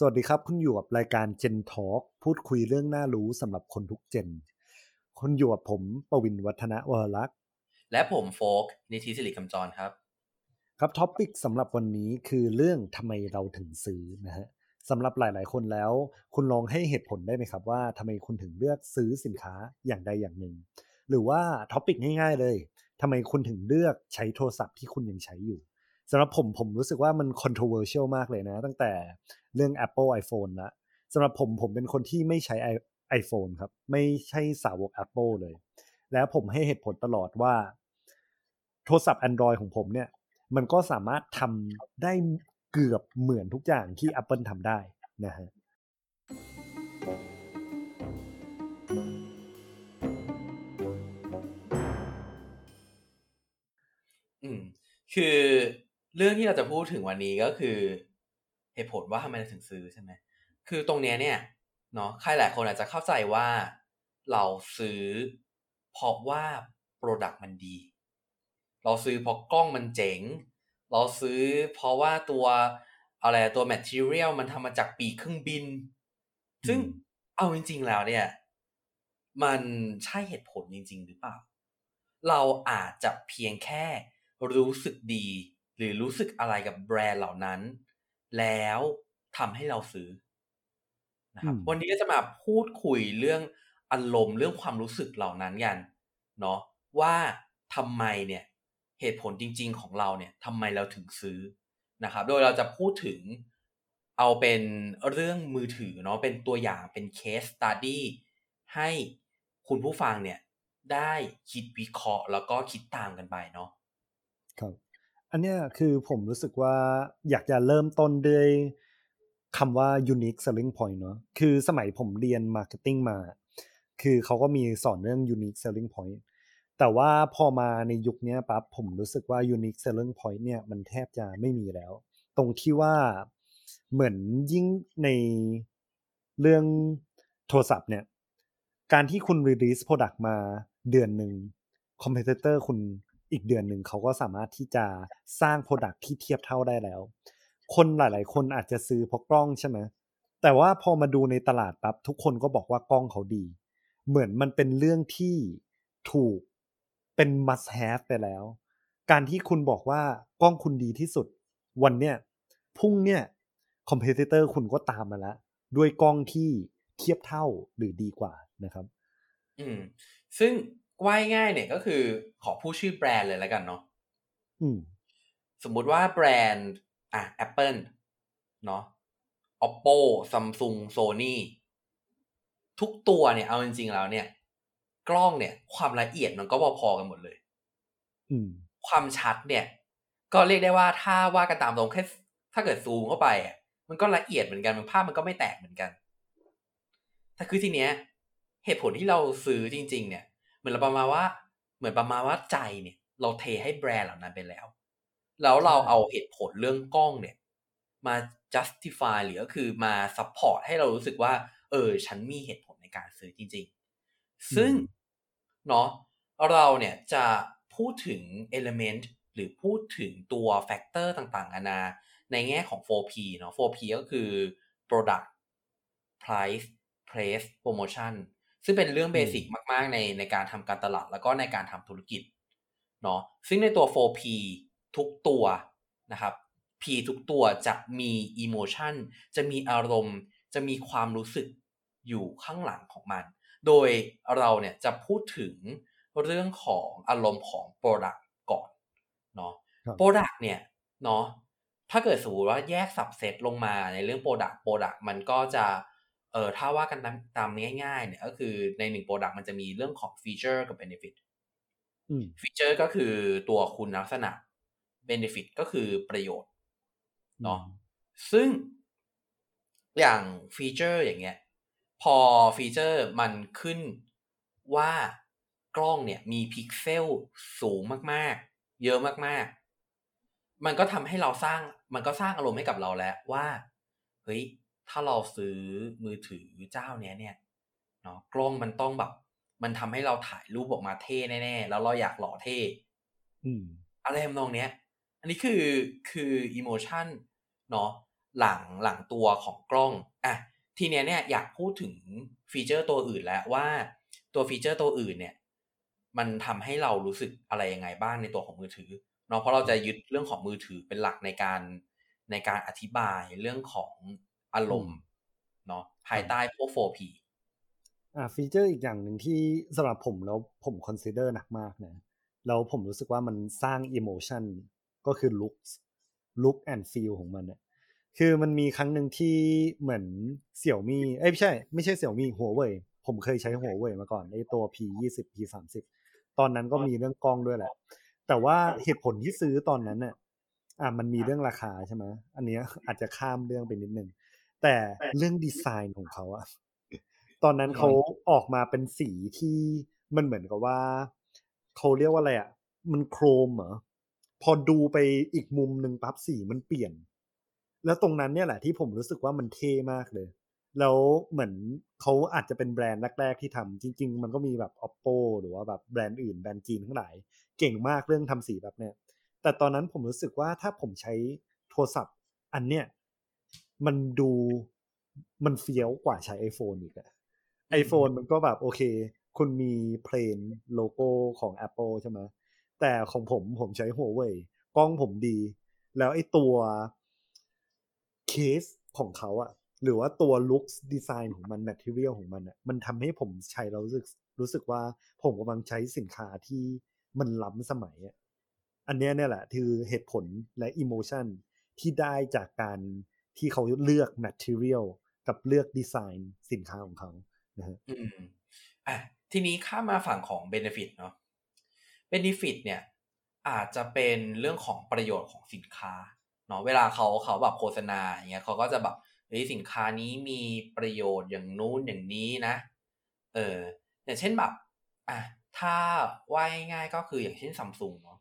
สวัสดีครับ คุณอยู่กับรายการ Gen Talk พูดคุยเรื่องน่ารู้สำหรับคนทุก gen คุณอยู่กับผมปวินวัฒนวรลักษ์ และผมโฟกนิติสิริกำจรครับ ครับ topic สำหรับวันนี้คือเรื่องทำไมเราถึงซื้อนะฮะสำหรับหลาย ๆ คนแล้ว คุณลองให้เหตุผลได้ไหมครับ ว่าทำไมคุณถึงเลือกซื้อสินค้าอย่างใดอย่างหนึ่ง หรือว่า topic ง่าย ๆ เลยทำไมคุณถึงเลือกใช้โทรศัพท์ที่คุณยังใช้อยู่ สำหรับผมผมรู้สึกว่ามัน controversial มากเลยนะ ตั้งแต่เรื่อง Apple iPhone ละสำหรับผมผมเป็นคนที่ไม่ใช้ iPhone ครับ ไม่ใช่สาวก Apple เลย แล้วผมให้เหตุผลตลอดว่า โทรศัพท์ Android ของผมเนี่ย มันก็สามารถทำได้เกือบเหมือนทุกอย่างที่ Apple ทำได้นะฮะอืมคือ เรื่องที่เราจะพูดถึงวันนี้ก็คือเหตุผลว่าทำไมเราถึงซื้อใช่ไหมคือตรงเนี้ยเนี่ยเนาะใครหลายคนอาจจะเข้าใจว่าเราซื้อเพราะว่า product มันดี เราซื้อเพราะกล้องมันเจ๋ง เราซื้อเพราะว่าตัวอะไรตัว material มันทำมาจากปีกเครื่องบิน ซึ่งเอาจริง ๆ แล้วเนี่ย มันใช่เหตุผลจริง ๆ หรือเปล่า เราอาจจะเพียงแค่รู้สึกดี หรือรู้สึกอะไรกับแบรนด์เหล่านั้น แล้วทำให้เราซื้อนะครับ วันนี้ก็จะมาพูดคุยเรื่องอารมณ์เรื่องความรู้สึกเหล่านั้นกันเนาะว่าทำไมเนี่ยเหตุผลจริง ๆ ของเราเนี่ยทำไมเราถึงซื้อนะครับ โดยเราจะพูดถึงเอาเป็นเรื่องมือถือเนาะเป็นตัวอย่างเป็นเคสสตัดดี้ให้คุณผู้ฟังเนี่ยได้คิดวิเคราะห์แล้วก็คิดตามกันไปเนาะครับ อันเนี้ยคือผมรู้สึกว่าอยากจะเริ่มต้นด้วยคำว่า unique selling point เนาะคือสมัยผมเรียน marketing มา คือเขาก็มีสอนเรื่อง unique selling point แต่ว่าพอมาในยุคนี้ปั๊บผมรู้สึกว่า unique selling point เนี่ยมันแทบจะไม่มีแล้ว ตรงที่ว่าเหมือนยิ่งในเรื่องโทรศัพท์เนี่ย การที่คุณ release product มาเดือนหนึ่ง competitor คุณ อีกเดือนหนึ่งเขาก็สามารถที่จะสร้าง product ที่เทียบเท่าได้แล้ว คนหลาย ๆ คนอาจจะซื้อเพราะกล้องใช่ไหมแต่ว่าพอมาดูในตลาดปั๊บทุกคนก็บอกว่ากล้องเขาดี เหมือนมันเป็นเรื่องที่ถูกเป็น must have ไปแล้ว การที่คุณบอกว่ากล้องคุณดีที่สุด วันเนี้ยพุ่งเนี่ย competitor คุณก็ตามมาแล้วด้วยกล้องที่เทียบเท่าหรือดีกว่านะครับ อืม ซึ่ง ว่ายง่ายเนี่ยก็คือขอพูดชื่อแบรนด์เลยแล้วกันเนาะอืมสมมุติว่าแบรนด์อะ Apple เนาะ Oppo Samsung Sony ทุกตัวเนี่ยเอาจริงๆแล้วเนี่ย กล้องเนี่ย ความละเอียดมันก็พอๆกันหมดเลยอืมความชัดเนี่ย ก็เรียกได้ว่าถ้าว่ากันตามตรงแค่ถ้าเกิดซูมเข้าไปอะมันก็ละเอียดเหมือนกันมันภาพมันก็ไม่แตกเหมือนกันแต่คือทีเนี้ย เหตุผลที่เราซื้อจริง ๆ เนี่ยเห มือนเราประมาณว่า เหมือนประมาณว่าใจเนี่ย เราเทให้แบรนด์เหล่านั้นไปแล้ว แล้วเราเอาเหตุผลเรื่องกล้องเนี่ย มา justify หรือก็คือมา support ให้เรารู้สึกว่า เออ ฉันมีเหตุผลในการซื้อจริง ๆ ซึ่งเนาะเราเนี่ยจะพูดถึง element หรือพูดถึงตัว factor ต่างๆนานาในแง่ของ 4P เนาะ 4P ก็คือ product price place promotion ซึ่งเป็นเรื่องเบสิกมาก ๆ ในในการทำการตลาดแล้วก็ในการทำธุรกิจเนาะซึ่งในตัว 4P ทุกตัวนะครับ P ทุกตัวจะมี emotion จะมีอารมณ์ จะมีความรู้สึกอยู่ข้างหลังของมัน โดยเราเนี่ยจะพูดถึงเรื่องของอารมณ์ของ product ก่อนเนาะ product เนี่ยเนาะถ้าเกิดสมมติว่าแยกสับเซตลงมาในเรื่อง product product มันก็จะ เออถ้าว่ากันตามง่ายๆเนี่ยก็คือในหนึ่ง product มันจะมีเรื่องของ feature กับ benefit feature ก็คือตัวคุณลักษณะ benefit ก็คือประโยชน์เนาะซึ่งอย่าง feature อย่างเงี้ย พอ feature มันขึ้นว่ากล้องเนี่ยมีพิกเซลสูงมากๆ เยอะมากๆ มันก็ทำให้เราสร้าง มันก็สร้างอารมณ์ให้กับเราแล้วว่า เฮ้ย ถ้าเราซื้อมือถือเจ้าเนี้ยเนี่ยเนาะกล้องมันต้องแบบ มันทำให้เราถ่ายรูปออกมาเท่แน่ๆแล้วเราอยากหล่อเท่อืมอะไรทำนองเนี้ย อันนี้คือคือ emotion เนาะหลังหลังตัวของกล้องอะทีเนี้ยเนี่ยอยากพูดถึง feature ตัวอื่นแล้วว่าตัว feature ตัวอื่นเนี่ย มันทำให้เรารู้สึกอะไรยังไงบ้างในตัวของมือถือเนาะเพราะเราจะยึดเรื่องของมือถือเป็นหลักในการในการอธิบายเรื่องของ อารมณ์เนาะภายใต้พวก 4P อ่า feature อีกอย่างหนึ่งที่สำหรับผมแล้วผม consider หนักมากนะ แล้วผมรู้สึกว่ามันสร้าง emotion ก็คือ look look and feel ของมันเนี่ยคือมันมีครั้งหนึ่งที่เหมือนเสี่ยวมี่เอ้ยไม่ใช่ ไม่ใช่เสี่ยวมี่หัวเว่ยผมเคยใช้หัวเว่ยมาก่อนไอ้ตัว P ยี่สิบ P สามสิบตอนนั้นก็มีเรื่องกล้องด้วยแหละ แต่ว่าเหตุผลที่ซื้อตอนนั้นเนี่ยอะมันมีเรื่องราคาใช่ไหมอันเนี้ยอาจจะข้ามเรื่องไปนิดนึง แต่เรื่องดีไซน์ของเขาอะตอนนั้นเขาออกมาเป็นสีที่มันเหมือนกับว่าเขาเรียกว่าอะไรอะมันโครมเหรอพอดูไปอีกมุมหนึ่งปั๊บสีมันเปลี่ยน แล้วตรงนั้นเนี่ยแหละที่ผมรู้สึกว่ามันเท่มากเลย แล้วเหมือนเขาอาจจะเป็นแบรนด์แรกๆที่ทำจริง ๆ มันก็มีแบบ oppo หรือว่าแบบแบรนด์อื่นแบรนด์จีนทั้งหลาย เก่งมากเรื่องทำสีแบบเนี้ยแต่ตอนนั้นผมรู้สึกว่าถ้าผมใช้โทรศัพท์อันเนี้ย มันดูมันเฟี้ยวกว่าใช้ iPhone อีกอะไอโฟนมันก็แบบโอเค คุณมี plain โลโก้ของ Apple ใช่ไหมแต่ของผมผมใช้หัวเว่ยกล้องผมดี แล้วไอตัวเคสของเขาอะหรือว่าตัวลุคดีไซน์ของมัน material ของมันอะมันทำให้ผมใช้แล้วรู้สึกรู้สึกว่าผมกำลังใช้สินค้าที่มันล้ำสมัยอะอันนี้เนี่ยแหละ คือเหตุผลและ emotion ที่ได้จากการ ที่เขาเลือก material กับเลือกดีไซน์สินค้าของเขานะฮะอืมอะทีนี้ข้ามมาฝั่งของ Benefit เนาะ Benefit เนี่ย อาจจะเป็นเรื่องของประโยชน์ของสินค้าเนาะเวลาเขาเขาแบบโฆษณาอย่างเงี้ยเขาก็จะแบบเฮ้ยสินค้านี้มีประโยชน์อย่างนู้นอย่างนี้นะ เอออย่างเช่นแบบอะถ้าว่าง่ายๆก็คืออย่างเช่นซัมซุงเนาะ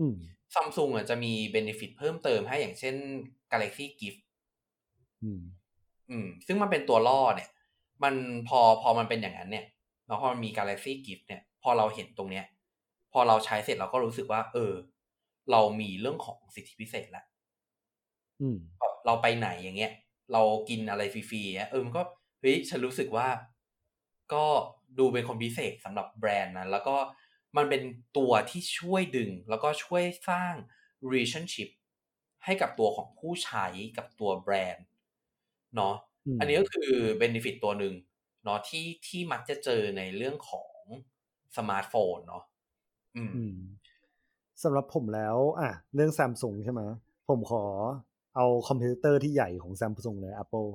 อืมซัมซุงอะจะมีเบนฟิตเพิ่มเติมให้อย่างเช่น Galaxy Gift อืมอืม ซึ่งมันเป็นตัวล่อเนี่ย มันพอพอมันเป็นอย่างนั้นเนี่ยแล้วพอมันมี Galaxy Gift เนี่ย พอเราเห็นตรงเนี้ย พอเราใช้เสร็จเราก็รู้สึกว่า เออ เรามีเรื่องของสิทธิพิเศษแล้วอืมแบบเราไปไหนอย่างเงี้ย เรากินอะไรฟรีๆเนี่ยเออมันก็เฮ้ยฉันรู้สึกว่า ก็ดูเป็นคนพิเศษสำหรับแบรนด์นั้นแล้วก็มันเป็นตัวที่ช่วยดึง แล้วก็ช่วยสร้าง relationship ให้กับตัวของผู้ใช้กับตัวแบรนด์ เนาะอืมอันนี้ก็คือ benefit ตัวหนึ่งเนาะที่ที่มักจะเจอในเรื่องของสมาร์ทโฟนเนาะอืมอืมสำหรับผมแล้ว อะ เรื่องซัมซุงใช่ไหมผมขอเอาคอมพิวเตอร์ที่ใหญ่ของซัมซุงเลย Apple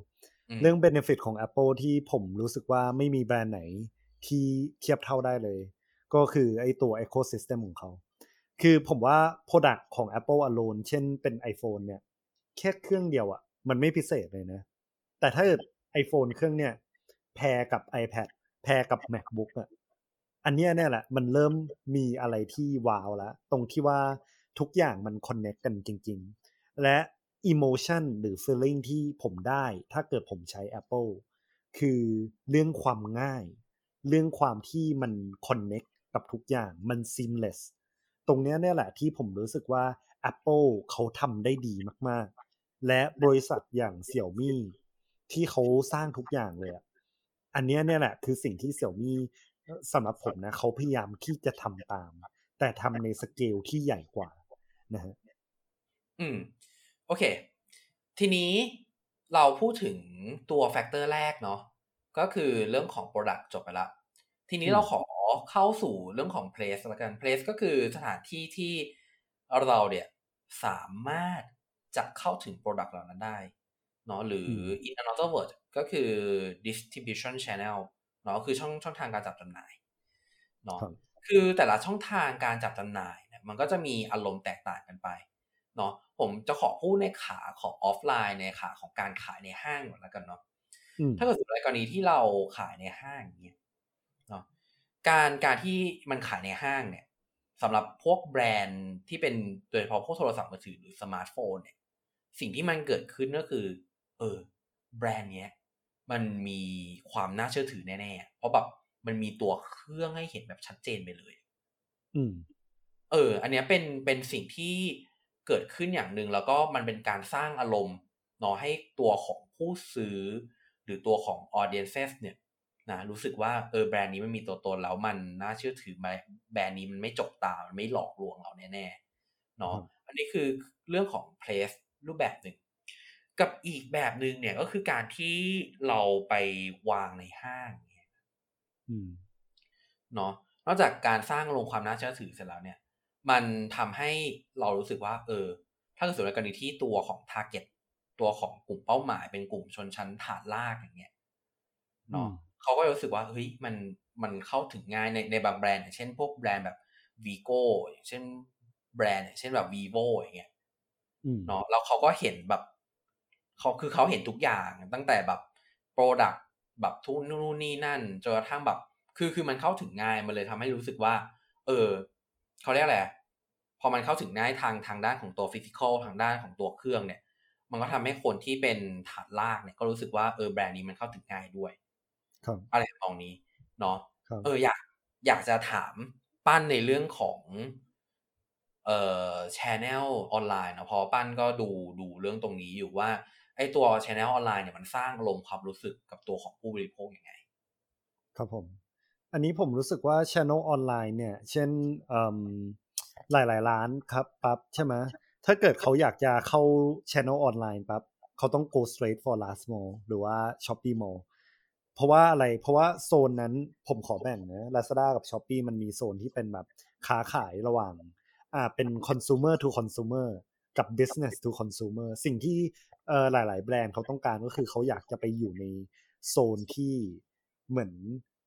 อืมเรื่อง Benefit ของ Apple ที่ผมรู้สึกว่าไม่มีแบรนด์ไหนที่เทียบเท่าได้เลย ก็คือไอตัว Ecosystem ของเขา คือผมว่า Product ของ Apple alone เช่นเป็น iPhone เนี่ย แค่เครื่องเดียวอะ่ะ มันไม่พิเศษเลยนะ แต่ถ้าเกิด iPhone เครื่องเนี่ยแพรกับ iPad แพรกับ MacBook อะ่ะอันเนี้ยเนี่ยแหละ มันเริ่มมีอะไรที่ว้าวแล้ว ตรงที่ว่าทุกอย่างมัน connect กันจริง ๆ และ emotion หรือ feeling ที่ผมได้ ถ้าเกิดผมใช้ Apple คือเรื่องความง่าย เรื่องความที่มัน connect กับทุกอย่างมัน seamless ตรงเนี้ยเนี่ยแหละที่ผมรู้สึกว่า Apple เขาทำได้ดีมาก ๆ และบริษัทอย่างเสี่ยวมี่ ที่เขาสร้างทุกอย่างเลยอะอันเนี้ยเนี่ยแหละ คือสิ่งที่เสี่ยวมี่สำหรับผมนะเขาพยายามที่จะทำตาม แต่ทำในสเกลที่ใหญ่กว่านะฮะอืม โอเค ทีนี้เราพูดถึงตัวแฟกเตอร์แรกเนาะก็คือเรื่องของ Product จบไปละทีนี้อืมเราขอเข้าสู่เรื่องของ Place ละกัน Place ก็คือสถานที่ที่เราเนี่ยสามารถจะเข้าถึง Product เหล่านั้นได้ เนาะหรือ in another word ก็คือ distribution channel เนาะคือช่องช่องทางการจับจำหน่ายเนาะครับคือแต่ละช่องทางการจับจำหน่ายเนี่ยมันก็จะมีอารมณ์แตกต่างกันไปเนาะผมจะขอพูดในขาของออฟไลน์ในขาของการขายในห้างก่อนแล้วกันเนาะอืมถ้าเกิดสมมติในกรณีที่เราขายในห้างอย่างเงี้ยเนาะการการที่มันขายในห้างเนี่ยสำหรับพวกแบรนด์ที่เป็นโดยเฉพาะพวกโทรศัพท์มือถือหรือสมาร์ทโฟนเนี่ยสิ่งที่มันเกิดขึ้นก็คือ เออ แบรนด์เนี้ยมันมีความน่าเชื่อถือแน่ๆ เพราะแบบมันมีตัวเครื่องให้เห็นแบบชัดเจนไปเลย อืม เออ อันเนี้ยเป็นเป็นสิ่งที่เกิดขึ้นอย่างหนึ่งแล้วก็มันเป็นการสร้างอารมณ์เนาะให้ตัวของผู้ซื้อ หรือตัวของ audiences เนี่ยนะรู้สึกว่าเออแบรนด์นี้มันมีตัวตนแล้วมันน่าเชื่อถือไหมแบรนด์นี้มันไม่จกตา มันไม่หลอกลวงเราแน่ๆเนาะอันนี้คือเรื่องของ place รูปแบบหนึ่ง กับอีกแบบหนึ่งเนี่ยก็คือการที่เราไปวางในห้างเนี่ยเนาะนอกจากการสร้างลงความน่าเชื่อถือเสร็จแล้วเนี่ย มันทำให้เรารู้สึกว่า เออ ถ้าเกิดสมมติกรณีที่ตัวของ target ตัวของกลุ่มเป้าหมายเป็นกลุ่มชนชั้นฐานรากอย่างเงี้ยเนาะเขาก็รู้สึกว่าเฮ้ยมันมันเข้าถึงง่ายในในบางแบรนด์อย่างเช่น พวกแบรนด์แบบวีโก้อย่างเช่นแบรนด์อย่างเช่นแบบ vivo อย่างเงี้ยเนาะแล้วเขาก็เห็นแบบ เขาคือเขาเห็นทุกอย่างตั้งแต่แบบ product แบบทุกนู่นนี่นั่นจนกระทั่งแบบ คือคือมันเข้าถึงง่ายมันเลยทำให้รู้สึกว่า เออเขาเรียกอะไรพอมันเข้าถึงง่ายทางทางด้านของตัว physical ทางด้านของตัวเครื่องเนี่ย มันก็ทำให้คนที่เป็นฐานรากเนี่ยก็รู้สึกว่าเออแบรนด์นี้มันเข้าถึงง่ายด้วยอะไรตรงนี้เนาะเอออยากอยากจะถามปั้นในเรื่องของเอ่อ channel ออนไลน์นะพอปั้นก็ดูดูเรื่องตรงนี้อยู่ว่า ไอตัว channel ออนไลน์เนี่ยมันสร้างอารมณ์ความรู้สึกกับตัวของผู้บริโภคยังไง ครับผม อันนี้ผมรู้สึกว่าชแนลออนไลน์เนี่ย เช่นหลายหลายร้านครับปั๊บใช่ไหมถ้าเกิดเขาอยากจะเข้าชแนลออนไลน์ปั๊บเขาต้อง go straight for last mall หรือว่า Shopee Mall เพราะว่าอะไร เพราะว่าโซนนั้นผมขอแบ่งนะ Lazada กับ Shopee มันมีโซนที่เป็นแบบค้าขายระหว่าง อ่าเป็น consumer to consumer กับ business to consumer สิ่งที่เอ่อหลาย ๆ แบรนด์เขาต้องการก็คือเขาอยากจะไปอยู่ในโซนที่เหมือน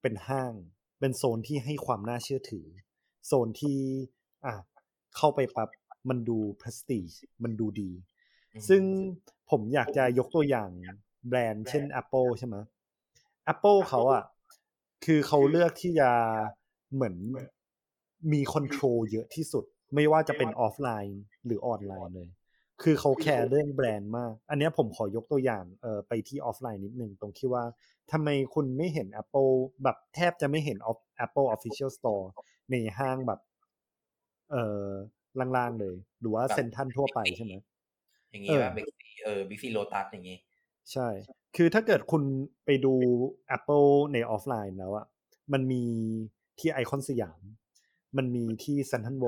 เป็นห้าง เป็นโซนที่ให้ความน่าเชื่อถือ โซนที่อะเข้าไปปั๊บมันดู prestige มันดูดี ซึ่งผมอยากจะยกตัวอย่างแบรนด์เช่น Apple ใช่ไหม Apple เขาอะคือเขาเลือกที่จะเหมือนมี control เยอะที่สุด ไม่ว่าจะเป็นออฟไลน์หรือออนไลน์เลย คือเขาแคร์เรื่องแบรนด์มาก อันนี้ผมขอยกตัวอย่างเออไปที่ออฟไลน์นิดนึงตรงที่ว่าทำไมคุณไม่เห็น Apple แบบแทบจะไม่เห็น Apple Official Store ในห้างแบบ เออล่างๆเลย หรือว่าเซ็นทรัลทั่วไปใช่ไหมอย่างงี้แบบบิ๊กซีเออบิ๊กซีโลตัสอย่างงี้ ใช่ คือถ้าเกิดคุณไปดู Apple ในออฟไลน์แล้วอะมันมีที่ไอคอนสยาม มันมีที่เซ็นทรัลเวิลด์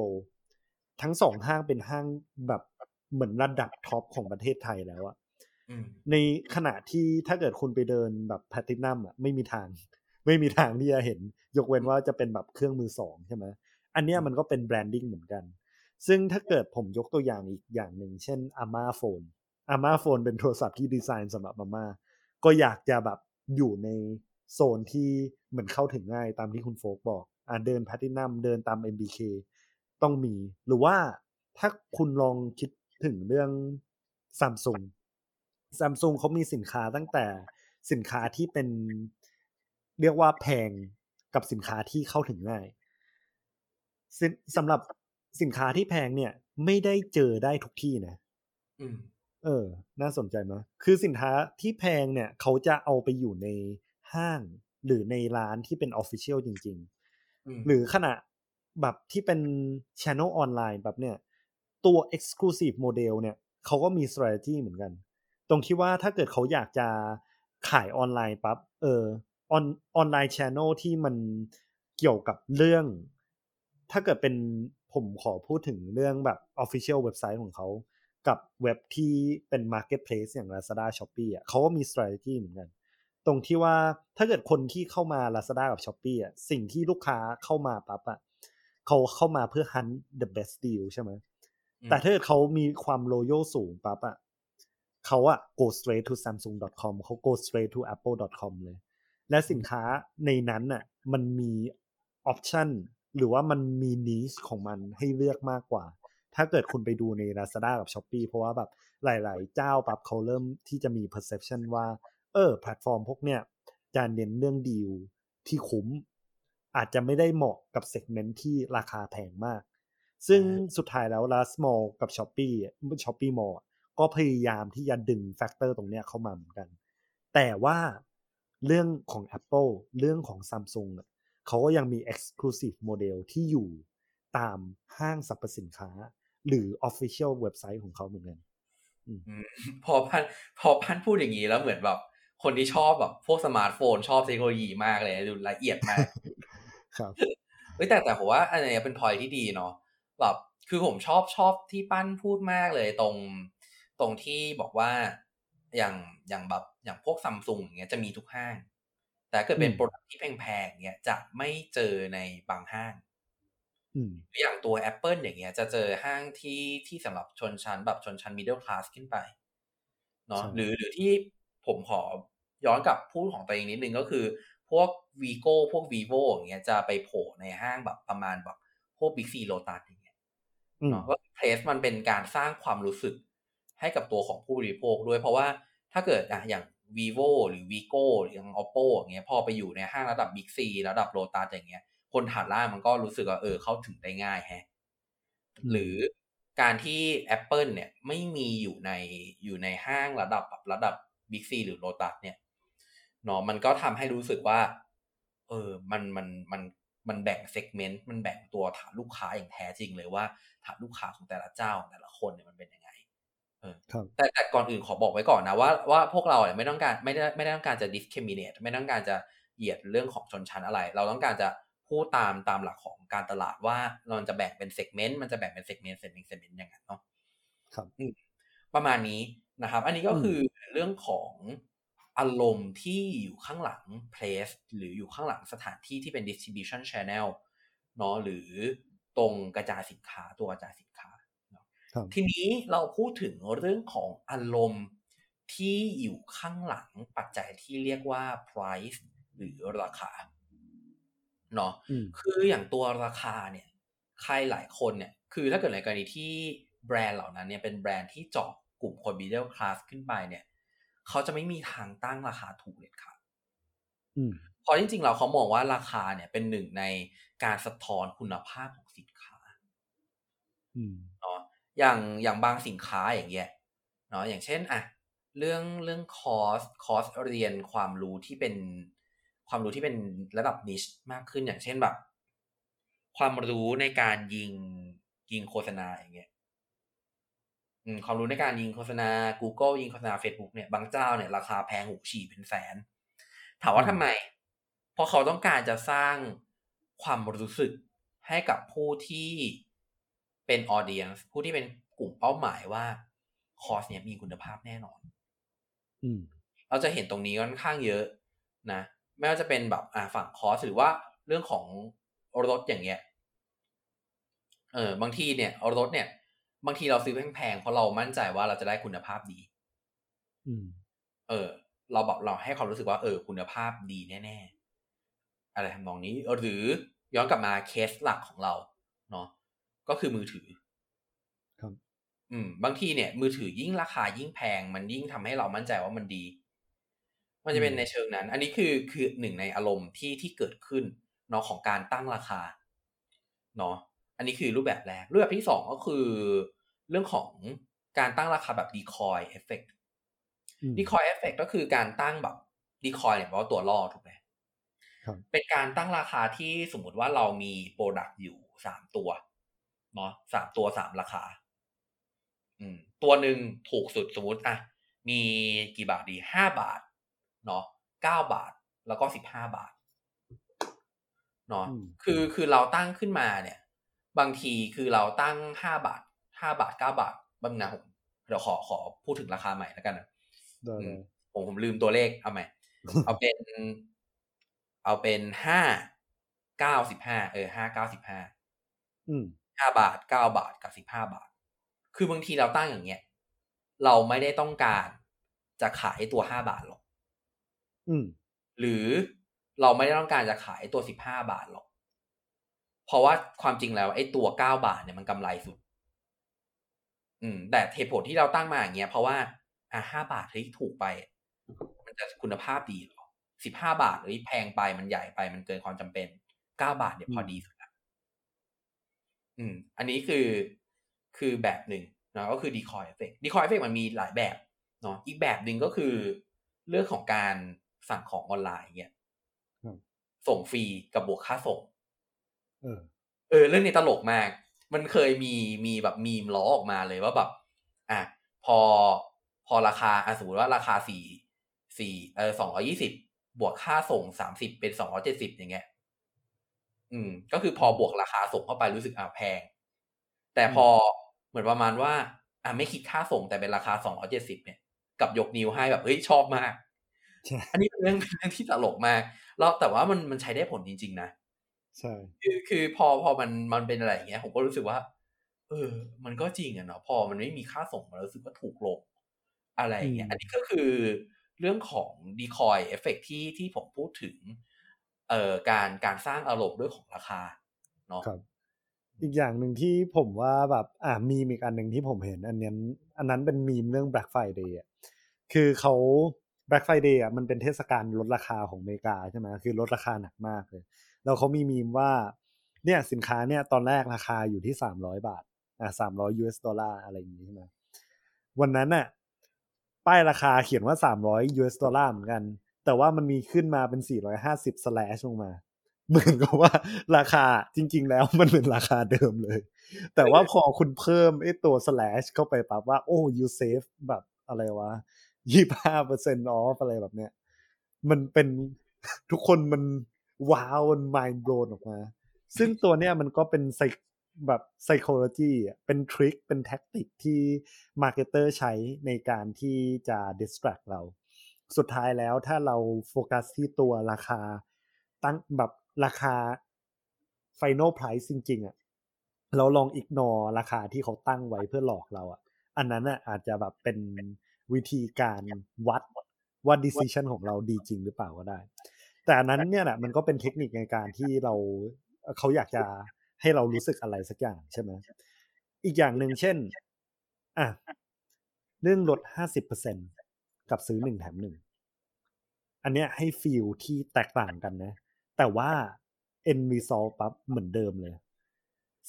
ทั้งสองห้างเป็นห้างแบบเหมือนระดับท็อปของประเทศไทยแล้วอะในขณะที่ถ้าเกิดคุณไปเดินแบบแพลทินัมอะไม่มีทาง ไม่มีทางที่จะเห็น ยกเว้นว่าจะเป็นแบบเครื่องมือสองใช่ไหมอันนี้มันก็เป็น branding เหมือนกัน ซึ่งถ้าเกิดผมยกตัวอย่างอีกอย่างหนึ่ง เช่นอาม่าโฟนอาม่าโฟนเป็นโทรศัพท์ที่ดีไซน์สำหรับอาม่าก็อยากจะแบบอยู่ในโซนที่เหมือนเข้าถึงง่ายตามที่คุณโฟกบอกอ่าเดินแพลทินัมเดินตาม MBK ต้องมี หรือว่าถ้าคุณลองคิดถึงเรื่องซัมซุงซัมซุงเขามีสินค้าตั้งแต่สินค้าที่เป็นเรียกว่าแพงกับสินค้าที่เข้าถึงง่ายสำหรับสินค้าที่แพงเนี่ย ไม่ได้เจอได้ทุกที่นะเออ น่าสนใจไหมคือสินค้าที่แพงเนี่ย เขาจะเอาไปอยู่ในห้าง หรือในร้านที่เป็นออฟฟิเชียลจริง ๆ หรือขณะ แบบที่เป็นช n n e l ออนไลน์แบบเนี่ยตัว Exclusive Model เนี่ยเขาก็มี strategy เหมือนกัน ตรงที่ว่าถ้าเกิดเขาอยากจะขายออนไลน์ปั๊บเออออนออนไลน์ channel ที่มันเกี่ยวกับเรื่อง ถ้าเกิดเป็นผมขอพูดถึงเรื่องแบบ Official เว็บไซต์ของเขากับเว็บที่เป็น Marketplace อย่าง Lazada Shopee อะเขาก็มี strategy เหมือนกัน ตรงที่ว่าถ้าเกิดคนที่เข้ามา Lazada กับ Shopee อะสิ่งที่ลูกค้าเข้ามาปั๊บอะ เขาเข้ามาเพื่อ hunt the best deal ใช่ไหมแต่ถ้าเกิดเขามีความ loyal สูงปั๊บอะเขาอะ go straight to samsung.com เขา go straight to apple.com เลย และสินค้าในนั้นอะมันมี option หรือว่ามันมี niche ของมันให้เลือกมากกว่า ถ้าเกิดคุณไปดูใน Lazada กับ s h อ p e e เพราะว่าแบบหลาย ๆ เจ้าปั๊บเขาเริ่มที่จะมี perception ว่า เออ แพลตฟอร์มพวกเนี้ยจะเน้นเรื่องดีลที่คุ้ม อาจจะไม่ได้เหมาะกับ segment ที่ราคาแพงมาก ซึ่งสุดท้ายแล้ว LazMall กับ Shopee Shopee Mall ก็พยายามที่จะดึง factor ตรงเนี้ยเข้ามาเหมือนกัน แต่ว่าเรื่องของ Apple เรื่องของ Samsung เขาก็ยังมี Exclusive Model ที่อยู่ตามห้างสรรพสินค้า หรือ Official เว็บไซต์ของเขาเหมือนกันอืมอืมพอปั้นพอปั้นพูดอย่างนี้แล้วเหมือนแบบ คนที่ชอบแบบพวกสมาร์ทโฟนชอบเทคโนโลยีมากเลยดูละเอียดมาก ครับเฮ้ยแต่แต่ผมว่าอันนี้เป็นพอยที่ดีเนาะแบบคือผมชอบชอบที่ปั้นพูดมากเลยตรงตรงที่บอกว่าอย่างอย่างแบบอย่างพวกซัมซุงอย่างเงี้ยจะมีทุกห้าง แต่ถ้าเกิดเป็นอืม product ที่แพงๆเงี้ยจะไม่เจอในบางห้างอืมอย่างตัว Apple อย่างเงี้ย จะเจอห้างที่ที่สำหรับชนชั้นแบบชนชั้น middle class ขึ้นไปเนาะใช่หรือหรือที่ผมขอย้อนกลับพูดของตัวเองนิดนึงก็คือ พวก Vigo พวก Vivo อย่างเงี้ยจะไปโผล่ในห้างแบบประมาณแบบพวก Big C Lotus อย่างเงี้ยอืมเนาะก็เพลสมันเป็นการสร้างความรู้สึกให้กับตัวของผู้บริโภคด้วยเพราะว่าถ้าเกิดอะอย่าง vivo หรือ vigo หรืออย่าง oppo อย่างเงี้ยพอไปอยู่ในห้างระดับ big c ระดับ lotus อย่างเงี้ย คนฐานล่างมันก็รู้สึกว่าเออเข้าถึงได้ง่ายแฮะอืมหรือการที่ Apple เนี่ยไม่มีอยู่ในอยู่ในห้างระดับแบบระดับ big c หรือ lotus เนี่ยเนาะมันก็ทำให้รู้สึกว่า เออมันมันมันมันแบ่งเซกเมนต์มันแบ่งตัวฐานลูกค้าอย่างแท้จริงเลยว่าฐานลูกค้าของแต่ละเจ้าของแต่ละคนเนี่ยมันเป็นยังไงเออครับแต่แต่ก่อนอื่นขอบอกไว้ก่อนนะว่าว่าพวกเราเนี่ยไม่ต้องการไม่ได้ไม่ได้ต้องการจะ discriminate ไม่ต้องการจะเหยียดเรื่องของชนชั้นอะไร เราต้องการจะพูดตามตามหลักของการตลาดว่าเราจะแบ่งเป็น segment มันจะแบ่งเป็น segment segment segment อย่างนั้นเนาะครับประมาณนี้นะครับ อันนี้ก็อืมคือเรื่องของ อารมณ์ที่อยู่ข้างหลัง place หรืออยู่ข้างหลังสถานที่ที่เป็น distribution channel เนาะหรือตรงกระจายสินค้าตัวกระจายสินค้าเนาะครับทีนี้เราพูดถึงเรื่องของอารมณ์ที่อยู่ข้างหลังปัจจัยที่เรียกว่า price หรือราคาเนาะอืมคืออย่างตัวราคาเนี่ย ใครหลายคนเนี่ย คือถ้าเกิดในกรณีที่แบรนด์เหล่านั้นเนี่ยเป็นแบรนด์ที่เจาะกลุ่มคน middle class ขึ้นไปเนี่ย เขาจะไม่มีทางตั้งราคาถูกเด็ดขาดอืมเพราะจริงๆเราเขามองว่าราคาเนี่ยเป็นหนึ่งในการสะท้อนคุณภาพของสินค้าอืมเนาะอย่างอย่างบางสินค้าอย่างเงี้ยเนาะอย่างเช่นอะเรื่องเรื่องคอร์สคอร์สเรียนความรู้ที่เป็นความรู้ที่เป็นระดับ niche มากขึ้นอย่างเช่นแบบ ความรู้ในการยิงยิงโฆษณาอย่างเงี้ยอืม ความรู้ในการยิงโฆษณา Google ยิงโฆษณา Facebook เนี่ยบางเจ้าเนี่ยราคาแพงหูฉี่เป็นแสน ถามว่าอืมทำไม เพราะเขาต้องการจะสร้างความรู้สึกให้กับผู้ที่เป็นออเดียนผู้ที่เป็นกลุ่มเป้าหมายว่าคอร์สเนี่ยมีคุณภาพแน่นอน อืมเราจะเห็นตรงนี้ค่อนข้างเยอะนะไม่ว่าจะเป็นแบบอ่าฝั่งคอร์สหรือว่าเรื่องของรถอย่างเงี้ยเออบางทีเนี่ยรถเนี่ย บางทีเราซื้อแพงๆเพราะเรามั่นใจว่าเราจะได้คุณภาพดี อืม เออ เราแบบเราให้ความรู้สึกว่าเออ คุณภาพดีแน่ๆอะไรทำนองนี้ หรือย้อนกลับมาเคสหลักของเรา เนาะก็คือมือถือ ครับ อืม บางทีเนี่ย มือถือยิ่งราคายิ่งแพง มันยิ่งทำให้เรามั่นใจว่ามันดี มันจะเป็นอืมในเชิงนั้น อันนี้คือคือหนึ่งในอารมณ์ที่ที่เกิดขึ้นเนาะของการตั้งราคา เนาะ อันนี้คือรูปแบบแรก รูปแบบที่สองก็คือ เรื่องของการตั้งราคาแบบ decoy effect อืม decoy effect ก็คือการตั้งแบบ decoy เนี่ยแปลว่าตัวล่อถูกไหมครับเป็นการตั้งราคาที่สมมติว่าเรามีโปรดักต์อยู่สามตัวเนาะสามตัวสามราคา อืม ตัวหนึ่งถูกสุดสมมติอะมีกี่บาทดีห้าบาท เนาะเก้าบาท แล้วก็สิบห้าบาทเนาะอืมคือคือเราตั้งขึ้นมาเนี่ย บางทีคือเราตั้งห้าบาทห้าบาทเก้าบาทบางนะผมเดี๋ยวขอขอพูดถึงราคาใหม่แล้วกันนะได้อืเลมยผมผมลืมตัวเลขเอาใหม่เอาเป็น เอาเป็นห้าเก้าสิบห้าเออห้าเก้าสิบห้าอืมห้าบาทเก้าบาทกับสิบห้าบาท คือบางทีเราตั้งอย่างเงี้ย เราไม่ได้ต้องการจะขายตัวห้าบาทหรอกอืมหรือเราไม่ได้ต้องการจะขายตัวสิบห้าบาทหรอก เพราะว่าความจริงแล้วไอ้ตัวเก้าบาทเนี่ยมันกำไรสุด อืม แต่เหตุผลที่เราตั้งมาอย่างเงี้ยเพราะว่า อะห้าบาทเฮ้ยถูกไป มันจะคุณภาพดีหรอสิบห้าบาทเฮ้ยแพงไปมันใหญ่ไปมันเกินความจำเป็นเก้าบาทเนี่ยพอดีสุดละอืม อันนี้คือคือแบบหนึ่งเนาะก็คือ decoy effect decoy effect มันมีหลายแบบเนาะอีกแบบหนึ่งก็คือเรื่องของการสั่งของออนไลน์เนี่ยครับส่งฟรีกับบวกค่าส่ง เออเออ เรื่องนี้ตลกมาก มันเคยมีมีแบบมีมล้อออกมาเลยว่าแบบ อะพอพอราคาอะสมมติว่าราคาสี่สี่เออสองร้อยี่สิบบวกค่าส่งสามสิบเป็นสองร้อเจ็ดสิบอย่างเงี้ย อืม ก็คือพอบวกราคาส่งเข้าไปรู้สึกอะแพง แต่พอเหมือนประมาณว่า อะไม่คิดค่าส่งแต่เป็นราคาสองร้อเจ็ดสิบเนี่ยกับยกนิ้วให้แบบเฮ้ยชอบมากใช่อันนี้เป็นเรื่องเป็นเรื่องที่ตลกมากแล้วแต่ว่ามันมันใช้ได้ผลจริง ๆ นะ ใช่คือคือพอพอมันมันเป็นอะไรอย่างเงี้ย ผมก็รู้สึกว่า เออ มันก็จริงอะเนาะพอมันไม่มีค่าส่งมันรู้สึกว่าถูกลงอะไรอย่างเงี้ย อันนี้ก็คือเรื่องของดีคอยเอฟเฟกที่ที่ผมพูดถึง เอ่อการการสร้างอารมณ์ด้วยของราคาเนาะครับอีกอย่างหนึ่งที่ผมว่าแบบอ่ามีมอีกอันหนึ่งที่ผมเห็น อันนั้นอันนั้นเป็นมีมเรื่อง Black Friday อะคือเขา Black Friday อะมันเป็นเทศกาลลดราคาของอเมริกาใช่ไหมคือลดราคาหนักมากเลย แล้วเขามีมีมว่าเนี่ยสินค้าเนี่ยตอนแรกราคาอยู่ที่สามร้อยบาท อ่าสามร้อย US ดอลลาร์อะไรอย่างนี้ใช่ไหมวันนั้นน่ะป้ายราคาเขียนว่าสามร้อย US ดอลลาร์เหมือนกัน แต่ว่ามันมีขึ้นมาเป็นสี่ร้อยห้าสิบสแลชลงมา เหมือนกับว่าราคาจริง ๆ แล้วมันเป็นราคาเดิมเลย แต่ว่าพอคุณเพิ่มไอ้ตัว slash เข้าไปปั๊บว่า โอ้ you save แบบอะไรวะยี่ห้าเปอร์เซ็นต์ออฟอะไรแบบเนี้ย มันเป็นทุกคนมัน ว้าวมัน mind blown ออกมา ซึ่งตัวเนี้ยมันก็เป็นไซแบบ psychology อะเป็นทริคเป็นแท็กติกที่ marketer ใช้ในการที่จะ distract เรา สุดท้ายแล้วถ้าเราโฟกัสที่ตัวราคาตั้งแบบราคา final price จริงๆอะเราลองอิกนอราคาที่เขาตั้งไว้เพื่อหลอกเราอะอันนั้นอะอาจจะแบบเป็นวิธีการวัดว่า decision ของเราดีจริงหรือเปล่าก็ได้ แต่อันนั้นเนี่ยแหละมันก็เป็นเทคนิคในการที่เราเขาอยากจะให้เรารู้สึกอะไรสักอย่างใช่ไหมอีกอย่างหนึ่งเช่นอะเรื่องลดห้าสิบเปอร์เซ็นกับซื้อหนึ่งแถมหนึ่งอันเนี้ยให้ฟีลที่แตกต่างกันนะ แต่ว่า end result ปั๊บเหมือนเดิมเลย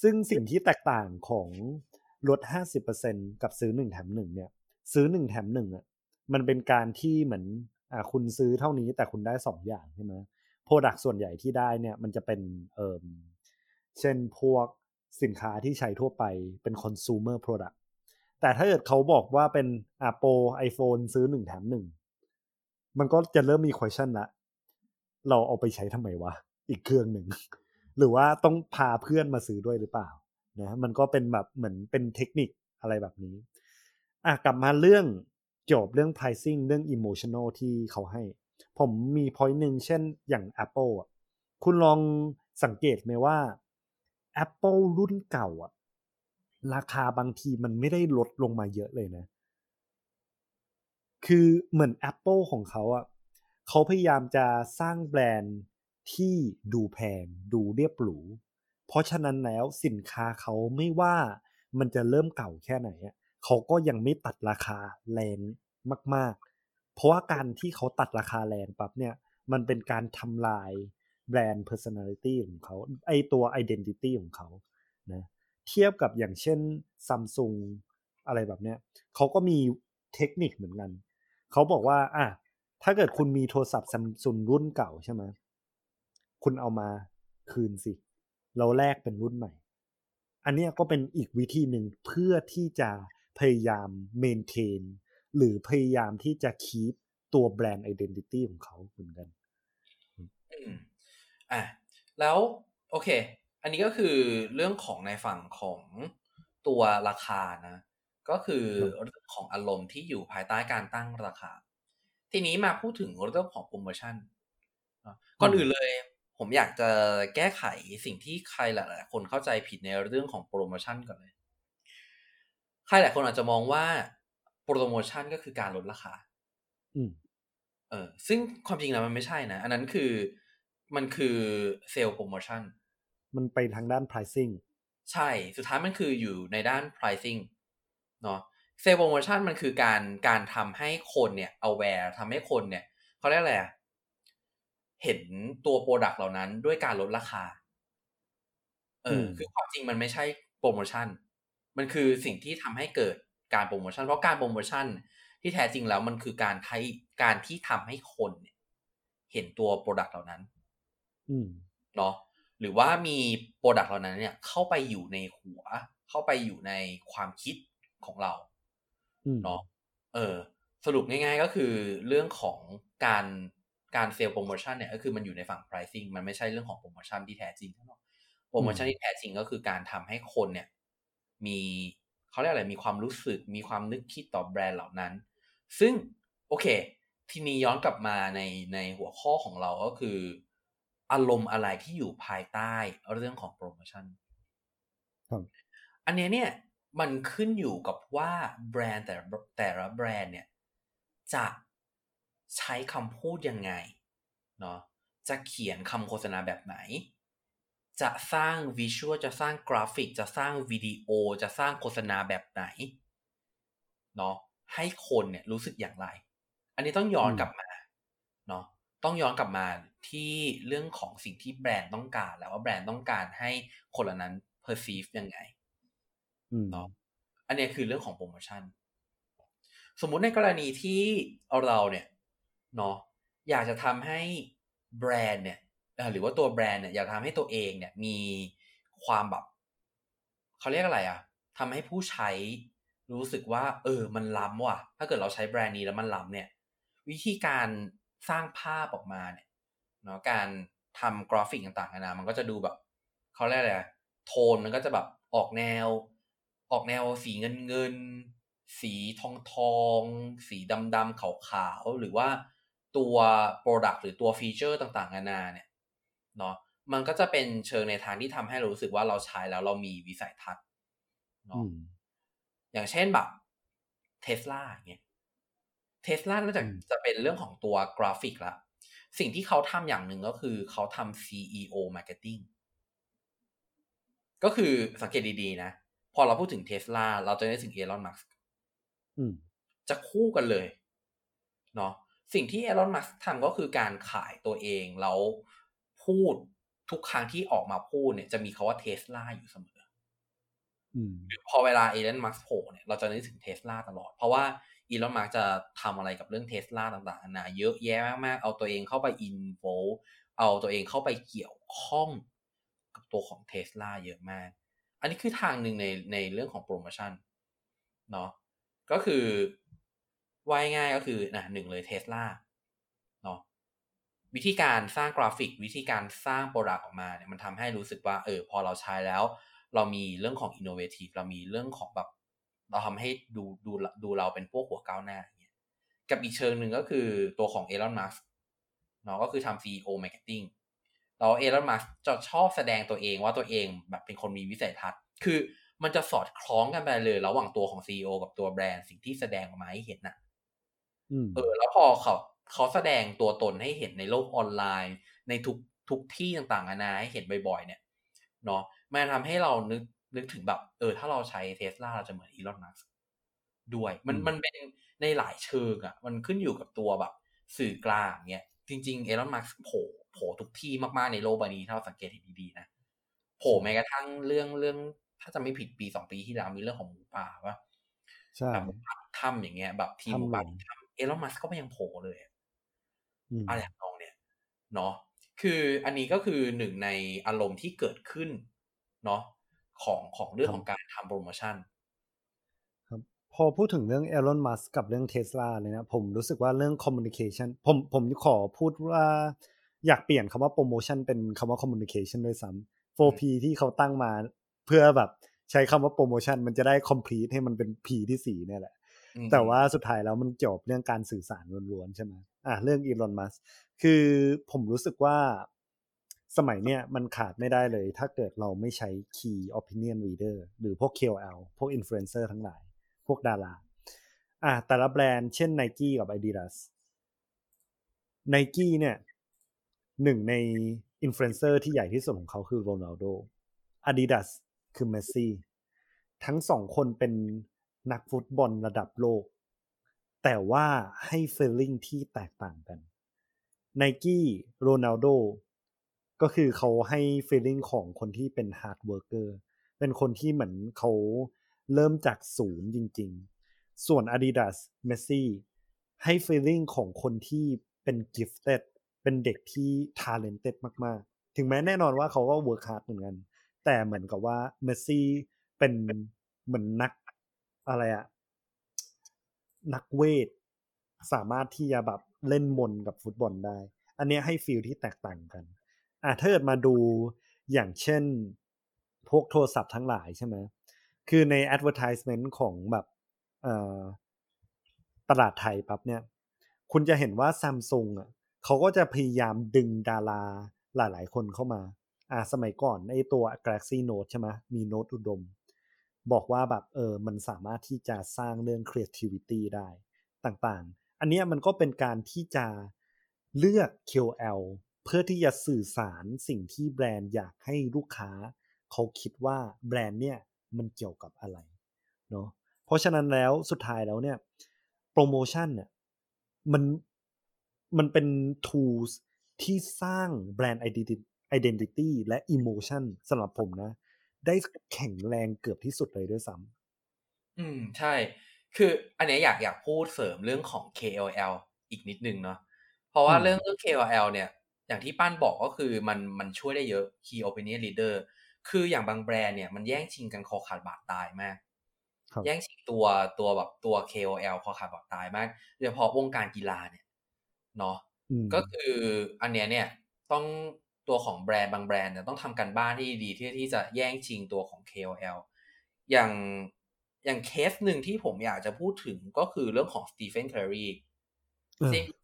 ซึ่งสิ่งที่แตกต่างของลด50%กับซื้อ1แถม1เนี่ย ซื้อ1แถม1อะมันเป็นการที่เหมือน อ่าคุณซื้อเท่านี้แต่คุณได้2องอย่างใช่ไหมโปรดักส่วนใหญ่ที่ได้เนี่ยมันจะเป็นเอ่อเช่นพวกสินค้าที่ใช้ทั่วไปเป็น consumer product แต่ถ้าเกิดเขาบอกว่าเป็นอ่าโปร iPhone ซื้อ1แถม1มันก็จะเริ่มมี question ละ เราเอาไปใช้ทำไมวะ อีกเครื่องหนึ่ง หรือว่าต้องพาเพื่อนมาซื้อด้วยหรือเปล่านะมันก็เป็นแบบเหมือนเป็นเทคนิคอะไรแบบนี้ อะกลับมาเรื่อง จบเรื่อง pricing เรื่อง emotional ที่เขาให้ ผมมี point หนึ่งเช่นอย่าง Apple อะคุณลองสังเกตไหมว่า Apple รุ่นเก่าอะราคาบางทีมันไม่ได้ลดลงมาเยอะเลยนะ คือเหมือน Apple ของเขาอะเขาพยายามจะสร้างแบรนด์ที่ดูแพง ดูเรียบหรู เพราะฉะนั้นแล้วสินค้าเขาไม่ว่ามันจะเริ่มเก่าแค่ไหนอะ เขาก็ยังไม่ตัดราคาแรงมาก ๆ เพราะว่าการที่เขาตัดราคาแรงปั๊บเนี่ยมันเป็นการทำลายแบรนด์ personality ของเขาไอตัว identity ของเขานะเทียบกับอย่างเช่น Samsung อะไรแบบเนี้ยเขาก็มีเทคนิคเหมือนกัน เขาบอกว่าอะถ้าเกิดคุณมีโทรศัพท์ซัมซุงรุ่นเก่าใช่ไหมคุณเอามาคืนสิ เราแลกเป็นรุ่นใหม่ อันนี้ก็เป็นอีกวิธีหนึ่งเพื่อที่จะ พยายาม maintain หรือพยายามที่จะ keep ตัว brand identity ของเขาเหมือนกันอะแล้วโอเค อันนี้ก็คือเรื่องของในฝั่งของตัวราคานะ ก็คือเรื่องของอารมณ์ที่อยู่ภายใต้การตั้งราคา ทีนี้มาพูดถึงเรื่องของโปรโมชั่นก่อนอื่นเลย ผมอยากจะแก้ไขสิ่งที่ใครหลายๆคนเข้าใจผิดในเรื่องของโปรโมชั่นก่อนเลย ใครหลายคนอาจจะมองว่าโปรโมชั่นก็คือการลดราคาอืมเออ ซึ่งความจริงแล้วมันไม่ใช่นะ อันนั้นคือมันคือเซลล์โปรโมชั่น มันไปทางด้าน pricing ใช่ สุดท้ายมันคืออยู่ในด้าน pricing เนาะเซลล์โปรโมชั่นมันคือการการทำให้คนเนี่ย aware ทำให้คนเนี่ยเขาเรียกอะไรอะเห็นตัว product เหล่านั้นด้วยการลดราคา เออมคือความจริงมันไม่ใช่โปรโมชั่น มันคือสิ่งที่ทำให้เกิดการโปรโมชั่น เพราะการโปรโมชั่นที่แท้จริงแล้วมันคือการใช้การที่ทำให้คนเนี่ยเห็นตัว product เหล่านั้นอืมเนาะหรือว่ามี product เหล่านั้นเนี่ย เข้าไปอยู่ในหัว เข้าไปอยู่ในความคิดของเราเนาะเออ สรุปง่าย ๆ ก็คือเรื่องของการการเซลล์โปรโมชั่นเนี่ยก็คือมันอยู่ในฝั่ง pricing มันไม่ใช่เรื่องของโปรโมชั่นที่แท้จริงเนาะโปรโมชั่นที่แท้จริงก็คือการทำให้คนเนี่ย มีเขาเรียกอะไรมีความรู้สึกมีความนึกคิดต่อแบรนด์เหล่านั้น ซึ่งโอเค ทีนี้ย้อนกลับมาในในหัวข้อของเราก็คือ อารมณ์อะไรที่อยู่ภายใต้เรื่องของโปรโมชั่นอันนี้เนี่ยมันขึ้นอยู่กับว่าแบรนด์แต่แต่ละแบรนด์เนี่ยจะใช้คำพูดยังไงเนาะจะเขียนคำโฆษณาแบบไหน จะสร้างวิชวลจะสร้างกราฟิก จะสร้างวิดีโอ จะสร้างโฆษณาแบบไหนเนาะให้คนเนี่ยรู้สึกอย่างไร อันนี้ต้องย้อนกลับมาเนาะต้องย้อนกลับมาที่เรื่องของสิ่งที่แบรนด์ต้องการ แล้วว่าแบรนด์ต้องการให้คนเหล่านั้น perceive ยังไงเนาะอันนี้คือเรื่องของโปรโมชั่น สมมุติในกรณีที่เราเนี่ยเนาะอยากจะทำให้แบรนด์เนี่ย หรือว่าตัวแบรนด์เนี่ยอยากทำให้ตัวเองเนี่ยมีความแบบเขาเรียกอะไรอะทำให้ผู้ใช้รู้สึกว่า เออ มันล้ำว่ะ ถ้าเกิดเราใช้แบรนด์นี้แล้วมันล้ำเนี่ย วิธีการสร้างภาพออกมาเนี่ยเนาะการทำกราฟิกต่างๆนานามันก็จะดูแบบเขาเรียกอะไรโทนมันก็จะแบบออกแนว ออกแนวสีเงินเงินสีทองทองสีดำดำขาวขาวหรือว่าตัว Product หรือตัวฟีเจอร์ต่างๆนานาเนี่ย เนาะมันก็จะเป็นเชิงในทางที่ทำให้เรารู้สึกว่าเราใช้แล้วเรามีวิสัยทัศน์เนาะอย่างเช่นแบบเทสลาเนี่ยเทสลานอกจากจะเป็นเรื่องของตัวกราฟิกละสิ่งที่เขาทำอย่างหนึ่งก็คือเขาทำ CEO Marketing ก็คือสังเกตดีๆนะ พอเราพูดถึงเทสลาเราจะนึกถึงเอลอนมัสก์จะคู่กันเลยเนาะสิ่งที่เอลอนมัสก์ทำก็คือการขายตัวเอง แล้ว พูดทุกครั้งที่ออกมาพูดเนี่ยจะมีคาว่าเทสลาอยู่เสมอพอเวลาอีลอนมัสก์โผล่เนี่ยเราจะนึกถึงเทสลาตลอด เพราะว่าอีลอนมัสก์กจะทำอะไรกับเรื่องเทสลาต่างๆนานาเยอะแยะมากๆ เอาตัวเองเข้าไป involve เอาตัวเองเข้าไปเกี่ยวข้องกับตัวของเทสลาเยอะมาก อันนี้คือทางหนึ่งในในเรื่องของโปรโมชั่นเนาะก็คือว่าง่ายๆก็คือนะหนึ่งเลยเทสลาเนาะ วิธีการสร้างกราฟิก วิธีการสร้าง product ออกมาเนี่ยมันทำให้รู้สึกว่าเออพอเราใช้แล้ว เรามีเรื่องของอินโนเวทีฟเรามีเรื่องของแบบเราทำให้ดูดูดูเราเป็นพวกหัวก้าวหน้าอย่างเงี้ยกับอีกเชิงหนึ่งก็คือตัวของเอลอนมัสเนาะก็คือทำ CEO Marketing เราเอลอนมัสจะชอบแสดงตัวเองว่าตัวเองแบบเป็นคนมีวิสัยทัศน์ คือมันจะสอดคล้องกันไปเลยระหว่างตัวของ CEO กับตัวแบรนด์สิ่งที่แสดงออกมาให้เห็นน่ะเออ แล้วพอเขา เขาแสดงตัวตนให้เห็นในโลกออนไลน์ ในทุกทุกที่ต่างๆนานาให้เห็นบ่อยๆ เนี่ยเนาะมันทำให้เรานึกนึกถึงแบบ เออ ถ้าเราใช้เทสลาเราจะเหมือนอีลอนมัสด้วย มันมันเป็นในหลายเชิงอะ่ะ มันขึ้นอยู่กับตัวแบบ สื่อกลางเนี่ยจริงๆเอลอนมัสโผล่โผล่ทุกที่มากๆในโลกใบนี้ถ้าเราสังเกตเห็นดีๆนะโผล่แม้กระทั่งเรื่องเรื่อง ถ้าจะไม่ผิดปีสองปีที่แล้วมีเรื่องของหมูป่าว่าใช่แบบถ้ำอย่างเงี้ย แบบทีมหมูป่าถ้ำเอลอนมัสก็ไม่ยังโผล่เลยอะ ไรอย่างนั้นเนี่ยเนาะคืออันนี้ก็คือหนึ่งในอารมณ์ที่เกิดขึ้นเนาะของของเรื่องของการทำโปรโมชั่นครับพอพูดถึงเรื่องอีลอนมัสก์กับเรื่องเทสลาเลยนะผมรู้สึกว่าเรื่อง communication ผมผมขอพูดว่าอยากเปลี่ยนคำว่าโปรโมชั่นเป็นคำว่า communication ด้วยซ้ำ 4P ที่เขาตั้งมาเพื่อแบบใช้คำว่าโปรโมชั่นมันจะได้ complete ให้มันเป็น P ที่สี่เนี่ยแหละ แต่ว่าสุดท้ายแล้วมันจบเรื่องการสื่อสารล้วนๆใช่ไหมอะเรื่องอีลอนมัสก์คือผมรู้สึกว่าสมัยเนี้ยมันขาดไม่ได้เลย ถ้าเกิดเราไม่ใช้ Key Opinion Leader หรือพวก KOL พวก Influencer ทั้งหลาย พวกดารา อะแต่ละแบรนด์เช่น Nike กับ Adidas Nike เนี่ยหนึ่งในอินฟลูเอนเซอร์ที่ใหญ่ที่สุดของเขาคือโรนัลโด Adidas คือเมสซี่ทั้งสองคนเป็น นักฟุตบอลระดับโลก แต่ว่าให้ feeling ที่แตกต่างกัน Nike โรนัลโดก็คือเขาให้ feeling ของคนที่เป็น hard worker เป็นคนที่เหมือนเขาเริ่มจากศูนย์จริง ๆ ส่วน Adidas Messi ให้ feeling ของคนที่เป็น gifted เป็นเด็กที่talented มาก ๆ ถึงแม้แน่นอนว่าเขาก็ work hard เหมือนกัน แต่เหมือนกับว่าเมสซี่เป็นเหมือนนัก อะไรอะนักเวท สามารถที่จะแบบเล่นมนตร์กับฟุตบอลได้ อันนี้ให้ feel ที่แตกต่างกัน อะถ้าเกิดมาดูอย่างเช่น พวกโทรศัพท์ทั้งหลายใช่ไหมคือใน advertisement ของแบบตลาดไทยปั๊บเนี่ย คุณจะเห็นว่าซัมซุงอะเขาก็จะพยายามดึงดาราหลาย ๆ คนเข้ามา อ่าสมัยก่อนไอตัว Galaxy Note ใช่ไหมมีโน้ตอุดม บอกว่าแบบเออมันสามารถที่จะสร้างเรื่อง creativity ได้ต่างๆ อันนี้มันก็เป็นการที่จะเลือก KOL เพื่อที่จะสื่อสารสิ่งที่แบรนด์อยากให้ลูกค้า เขาคิดว่าแบรนด์เนี่ยมันเกี่ยวกับอะไรเนาะเพราะฉะนั้นแล้วสุดท้ายแล้วเนี่ยโปรโมชั่นเนี่ยมันมันเป็น tools ที่สร้างแบรนด์ identity และ emotion สำหรับผมนะ ได้แข็งแรงเกือบที่สุดเลยด้วยซ้ำอืมใช่ คืออันนี้อยากอยากพูดเสริมเรื่องของ KOL อีกนิดนึงเนาะเพราะว่าเรื่องเรื่อง KOL เนี่ย อย่างที่ป้านบอกก็คือมันมันช่วยได้เยอะ Key Opinion Leader คืออย่างบางแบรนด์เนี่ยมันแย่งชิงกันคอขาดบาดตายมากแย่งชิงตัวตัวแบบตัว KOL คอขาดบาดตายมากโดยเฉพาะวงการกีฬาเนี่ยเนาะก็คืออันเนี้ยเนี่ยต้อง ตัวของแบรนด์บางแบรนด์เนี่ยต้องทำการบ้านที่ดีที่ที่จะแย่งชิงตัวของ KOL อย่างอย่างเคสหนึ่งที่ผมอยากจะพูดถึงก็คือเรื่องของสตีเฟนเคอรี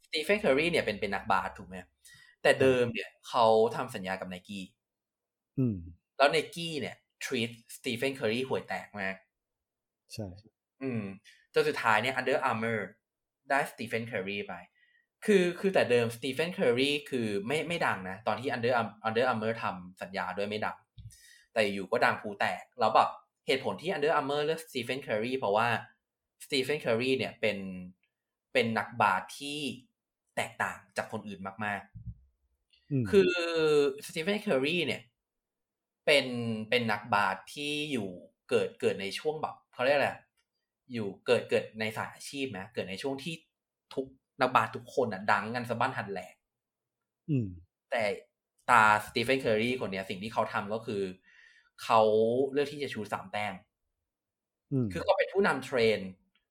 สตีเฟนเคอรีเนี่ยเป็นเป็นนักบาสถูกไหมแต่เดิมเนี่ยเขาทำสัญญากับไนกี้แล้วไนกี้เนี่ย treat สตีเฟนเคอรีห่วยแตกมาก ใช่ อืมจนสุดท้ายเนี่ยอันเดอร์อาร์เมอร์ได้สตีเฟนเคอรีไป คือคือแต่เดิมสตีเฟนเคอรีคือไม่ไม่ดังนะ ตอนที่อันเดอร์อันเดอร์อาร์เมอร์ทำสัญญาด้วยไม่ดัง แต่อยู่ๆก็ดังพลุแตก แล้วแบบเหตุผลที่อันเดอร์อาร์เมอร์เลือกสตีเฟนเคอรีเพราะว่าสตีเฟนเคอรีเนี่ยเป็นเป็นนักบาสที่แตกต่างจากคนอื่นมาก ๆ คือสตีเฟนเคอรีเนี่ย เป็นเป็นนักบาสที่อยู่เกิดเกิดในช่วงแบบเขาเรียกอะไรอยู่เกิดเกิดในสายอาชีพนะเกิดในช่วงที่ทุก นักบาสทุกคนอะดังกันสะบั้นหันแหลกแต่ตาสตีเฟนเคอรีคนเนี้ย สิ่งที่เขาทำก็คือ เขาเลือกที่จะชู้ตสามแต้มคือเขาเป็นผู้นำเทรน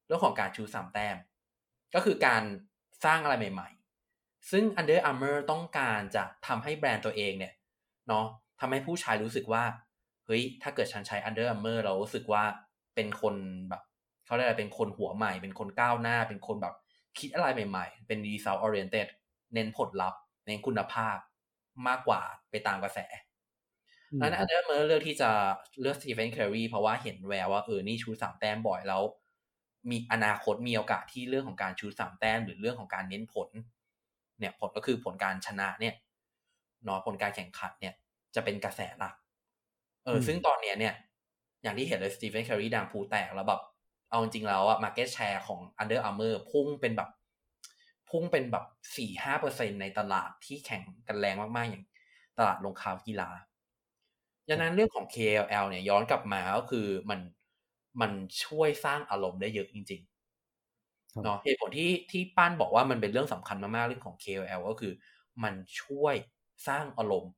เรื่องของการชูสามแต้ม ก็คือการสร้างอะไรใหม่ ๆ ซึ่ง Under Armour ต้องการจะทำให้แบรนด์ตัวเองเนี่ย เนาะทำให้ผู้ชายรู้สึกว่า เฮ้ย ถ้าเกิดฉันใช้ Under Armour เรารู้สึกว่าเป็นคนแบบเขาเรียกอะไรเป็นคนหัวใหม่ เป็นคนก้าวหน้า เป็นคนแบบ คิดอะไรใหม่ๆ เป็น result oriented เน้นผลลัพธ์เน้นคุณภาพมากกว่าไปตามกระแสUnder Armour เลือกที่จะเลือกสตีเฟนเคอรีเพราะว่าเห็นแววว่าเออนี่ชู้ตสามแต้มบ่อยแล้ว มีอนาคตมีโอกาสที่เรื่องของการชู้ตสามแต้มหรือเรื่องของการเน้นผล เนี่ยผลก็คือผลการชนะเนี่ยเนาะผลการแข่งขันเนี่ย จะเป็นกระแสหลักเออ ซึ่งตอนเนี้ยเนี่ย อย่างที่เห็นเลยสตีเฟนเคอรีดังพลุแตกแล้วแบบ เอาจริงแล้วอะ market share ของ Under Armour พุ่งเป็นแบบ พุ่งเป็นแบบสี่ห้าเปอร์เซ็นต์ในตลาดที่แข่งกันแรงมากๆ อย่างตลาดลงข่าวกีฬาดังนั้นเรื่องของ KLL เนี่ยย้อนกลับมาก็คือมันมันช่วยสร้างอารมณ์ได้เยอะจริงๆเนาะเหตุผลที่ที่ป้านบอกว่ามันเป็นเรื่องสำคัญมากๆเรื่องของ KLL ก็คือ มันช่วยสร้างอารมณ์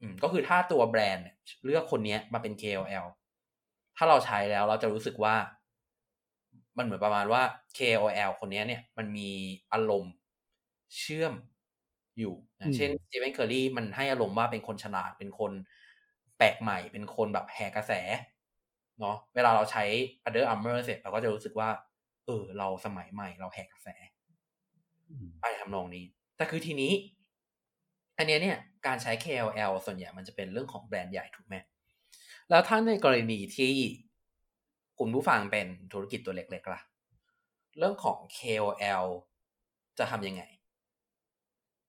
อืมก็คือถ้าตัวแบรนด์เลือกคนนี้มาเป็น KLL ถ้าเราใช้แล้วเราจะรู้สึกว่า มันเหมือนประมาณว่า KOL คนนี้เนี่ย มันมีอารมณ์เชื่อมอยู่อย่างเช่นสตีเฟนเคอรีมันให้อารมณ์ว่าเป็นคนฉลาดเป็นคนแปลกใหม่ เป็นคนแบบแหกกระแสเนาะเวลาเราใช้ Under Armour เสร็จเราก็จะรู้สึกว่า เออ เราสมัยใหม่ เราแหกกระแสไปทำนองนี้ แต่คือทีนี้ อันนี้เนี่ย การใช้ KOL ส่วนใหญ่มันจะเป็นเรื่องของแบรนด์ใหญ่ถูกไหม แล้วถ้าในกรณีที่คุณผู้ฟังเป็นธุรกิจตัวเล็กๆล่ะ เรื่องของ KOL จะทำยังไง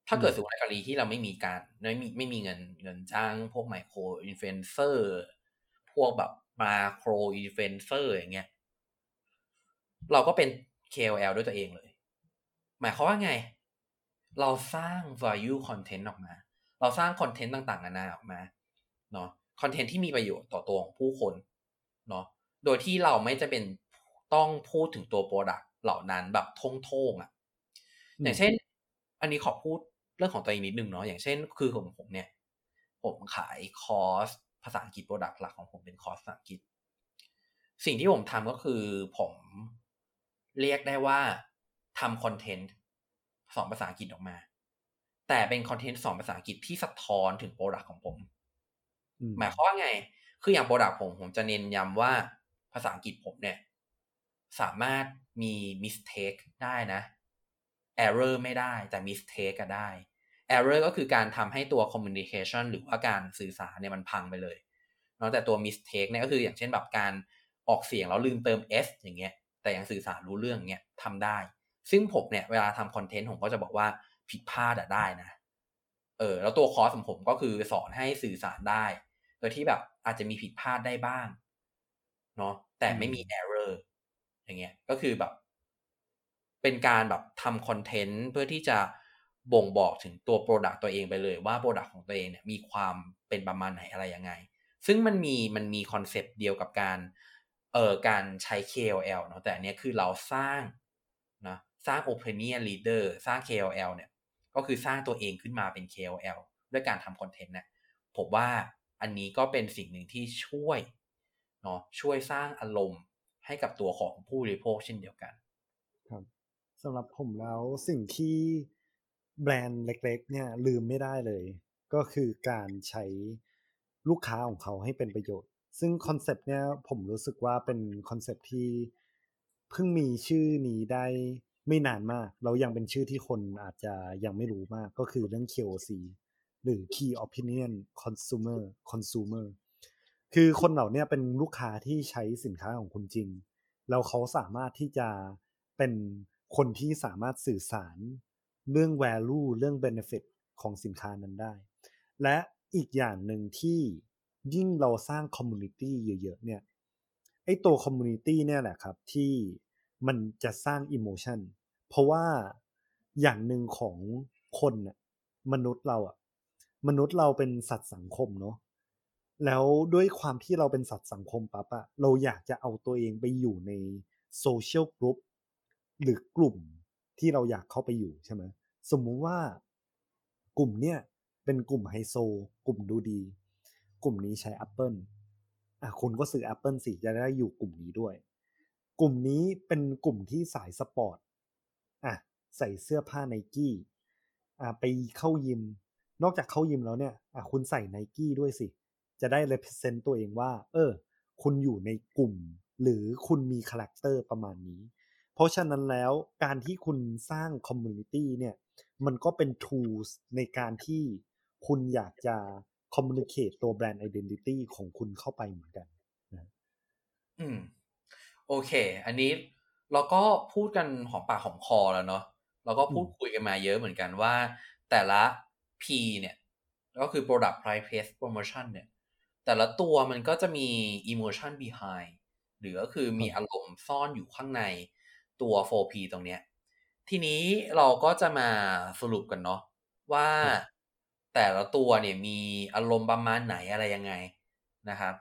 ถ้าเกิดสมมติในกรณีที่เราไม่มีการไม่มีไม่มีเงินเงินจ้างพวก micro influencer พวกแบบ macro influencer อย่างเงี้ย เราก็เป็น KOL ด้วยตัวเองเลย หมายความว่าไง เราสร้าง value content ออกมา เราสร้างคอนเทนต์ต่างๆนานาออกมาเนาะ คอนเทนต์ที่มีประโยชน์ต่อตัวของผู้คนเนาะโดยที่เราไม่จำเป็นต้องพูดถึงตัว product เหล่านั้นแบบโต้งๆอะอย่างเช่น อันนี้ขอพูดเรื่องของตัวเองนิดนึงเนาะอย่างเช่น คือของผมเนี่ย ผมขายคอร์สภาษาอังกฤษ product หลักของผมเป็นคอร์สภาษาอังกฤษ สิ่งที่ผมทำก็คือผมเรียกได้ว่าทำคอนเทนต์สอนภาษาอังกฤษออกมา แต่เป็นคอนเทนต์สอนภาษาอังกฤษที่สะท้อนถึง product ของผม หมายความว่าไง คืออย่าง product ผมผมจะเน้นย้ำว่าภาษาอังกฤษผมเนี่ย สามารถมี mistake ได้นะ error ไม่ได้แต่ mistake ก็ได้ error ก็คือการทำให้ตัว communication หรือว่าการสื่อสารเนี่ยมันพังไปเลยเนาะแต่ตัว mistake เนี่ยก็คืออย่างเช่นแบบการออกเสียงแล้วลืมเติม s อย่างเงี้ย แต่ยังสื่อสารรู้เรื่องเงี้ยทำได้ ซึ่งผมเนี่ยเวลาทำคอนเทนต์ผมก็จะบอกว่าผิดพลาดอะได้นะ เออ แล้วตัวคอร์สของผมก็คือสอนให้สื่อสารได้ โดยที่แบบอาจจะมีผิดพลาดได้บ้างเนาะแต่ไม่มี error อย่างเงี้ยก็คือแบบ เป็นการแบบทำคอนเทนต์เพื่อที่จะบ่งบอกถึงตัว product ตัวเองไปเลยว่า product ของตัวเองเนี่ยมีความเป็นประมาณไหนอะไรยังไง ซึ่งมันมีมันมีคอนเซปต์เดียวกับการเอ่อการใช้ KOL เนาะแต่อันนี้คือเราสร้างนะสร้าง opinion leader สร้าง KOL เนี่ยก็คือสร้างตัวเองขึ้นมาเป็น KOL ด้วยการทำคอนเทนต์เนี่ยผมว่า อันนี้ก็เป็นสิ่งหนึ่งที่ช่วยเนาะช่วยสร้างอารมณ์ให้กับตัวของผู้บริโภคเช่นเดียวกัน ครับสำหรับผมแล้วสิ่งที่แบรนด์เล็ก ๆ เนี่ยลืมไม่ได้เลย ก็คือการใช้ลูกค้าของเขาให้เป็นประโยชน์ ซึ่งคอนเซปต์เนี่ยผมรู้สึกว่าเป็นคอนเซปต์ที่เพิ่งมีชื่อนี้ได้ไม่นานมาก เรายังเป็นชื่อที่คนอาจจะยังไม่รู้มากก็คือเรื่อง KOC หรือ Key Opinion Consumer Consumer คือคนเหล่านี้เป็นลูกค้าที่ใช้สินค้าของคุณจริง แล้วเขาสามารถที่จะเป็นคนที่สามารถสื่อสารเรื่อง value เรื่อง benefit ของสินค้านั้นได้ และอีกอย่างหนึ่งที่ยิ่งเราสร้าง community เยอะๆเนี่ยไอ้ตัว community เนี่ยแหละครับที่มันจะสร้าง emotion เพราะว่าอย่างหนึ่งของคนน่ะมนุษย์เราอะ มนุษย์เราเป็นสัตว์สังคมเนาะแล้วด้วยความที่เราเป็นสัตว์สังคมปั๊บอะเราอยากจะเอาตัวเองไปอยู่ในโซเชียลกรุ๊ปหรือกลุ่มที่เราอยากเข้าไปอยู่ใช่ไหมสมมุติว่ากลุ่มเนี่ยเป็นกลุ่มไฮโซ กลุ่มดูดี กลุ่มนี้ใช้ Apple อะคุณก็ซื้อ Apple สิจะได้อยู่กลุ่มนี้ด้วย กลุ่มนี้เป็นกลุ่มที่สายสปอร์ตอะใส่เสื้อผ้าไนกี้อะไปเข้ายิม นอกจากเข้ายิมแล้วเนี่ยอะคุณใส่ไนกี้ด้วยสิ จะได้ represent ตัวเองว่า เออ คุณอยู่ในกลุ่ม หรือคุณมีคาแรคเตอร์ประมาณนี้ เพราะฉะนั้นแล้วการที่คุณสร้าง community เนี่ย มันก็เป็น tools ในการที่คุณอยากจะ communicate ตัวแบรนด์ identity ของคุณเข้าไปเหมือนกันนะอืม โอเค อันนี้เราก็พูดกันหอมปากหอมคอแล้วเนาะเราก็พูดคุยกันมาเยอะเหมือนกันว่า แต่ละ P เนี่ย ก็คือ product price place promotion เนี่ย แต่ละตัวมันก็จะมี emotion behind หรือก็คือมีอารมณ์ซ่อนอยู่ข้างในตัว 4P ตรงเนี้ย ทีนี้เราก็จะมาสรุปกันเนาะว่าแต่ละตัวเนี่ยมีอารมณ์ประมาณไหนอะไรยังไงนะครับ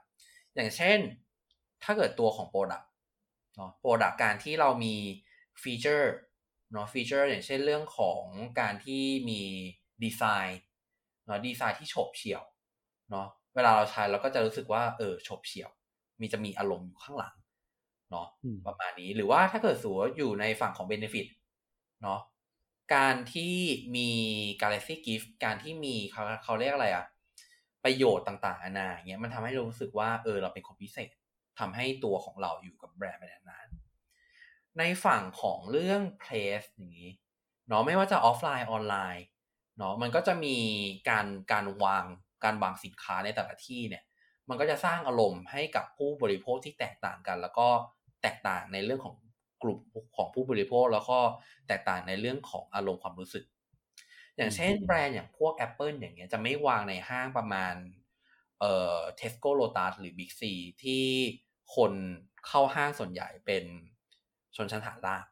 อย่างเช่นถ้าเกิดตัวของ Product เนาะ Product การที่เรามีฟีเจอร์เนาะฟีเจอร์อย่างเช่นเรื่องของการที่มี ดีไซน์เนาะดีไซน์ที่โฉบเฉี่ยวเนาะเวลาเราใช้เราก็จะรู้สึกว่าเออโฉบเฉี่ยว มีจะมีอารมณ์อยู่ข้างหลังเนาะประมาณนี้หรือว่าถ้าเกิดสูอยู่ในฝั่งของ Benefit เนาะการที่มี Galaxy Gift การที่มีเขาเขาเรียกอะไรอะประโยชน์ต่างๆนานาเงี้ยมันทำให้เรารู้สึกว่าเออเราเป็นคนพิเศษทำให้ตัวของเราอยู่กับแบรนด์ไปนานๆในฝั่งของเรื่อง place อย่างนี้เนาะไม่ว่าจะออฟไลน์ออนไลน์ เนาะมันก็จะมีการการวางการวางสินค้าในแต่ละที่เนี่ย มันก็จะสร้างอารมณ์ให้กับผู้บริโภคที่แตกต่างกัน แล้วก็แตกต่างในเรื่องของกลุ่มของผู้บริโภค แล้วก็แตกต่างในเรื่องของอารมณ์ความรู้สึก อย่างเช่นแบรนด์อย่างพวก Apple อย่างเงี้ยจะไม่วางในห้างประมาณเอ่อ Tesco Lotus หรือ Big C ที่คนเข้าห้างส่วนใหญ่เป็นชนชั้นฐานล่าง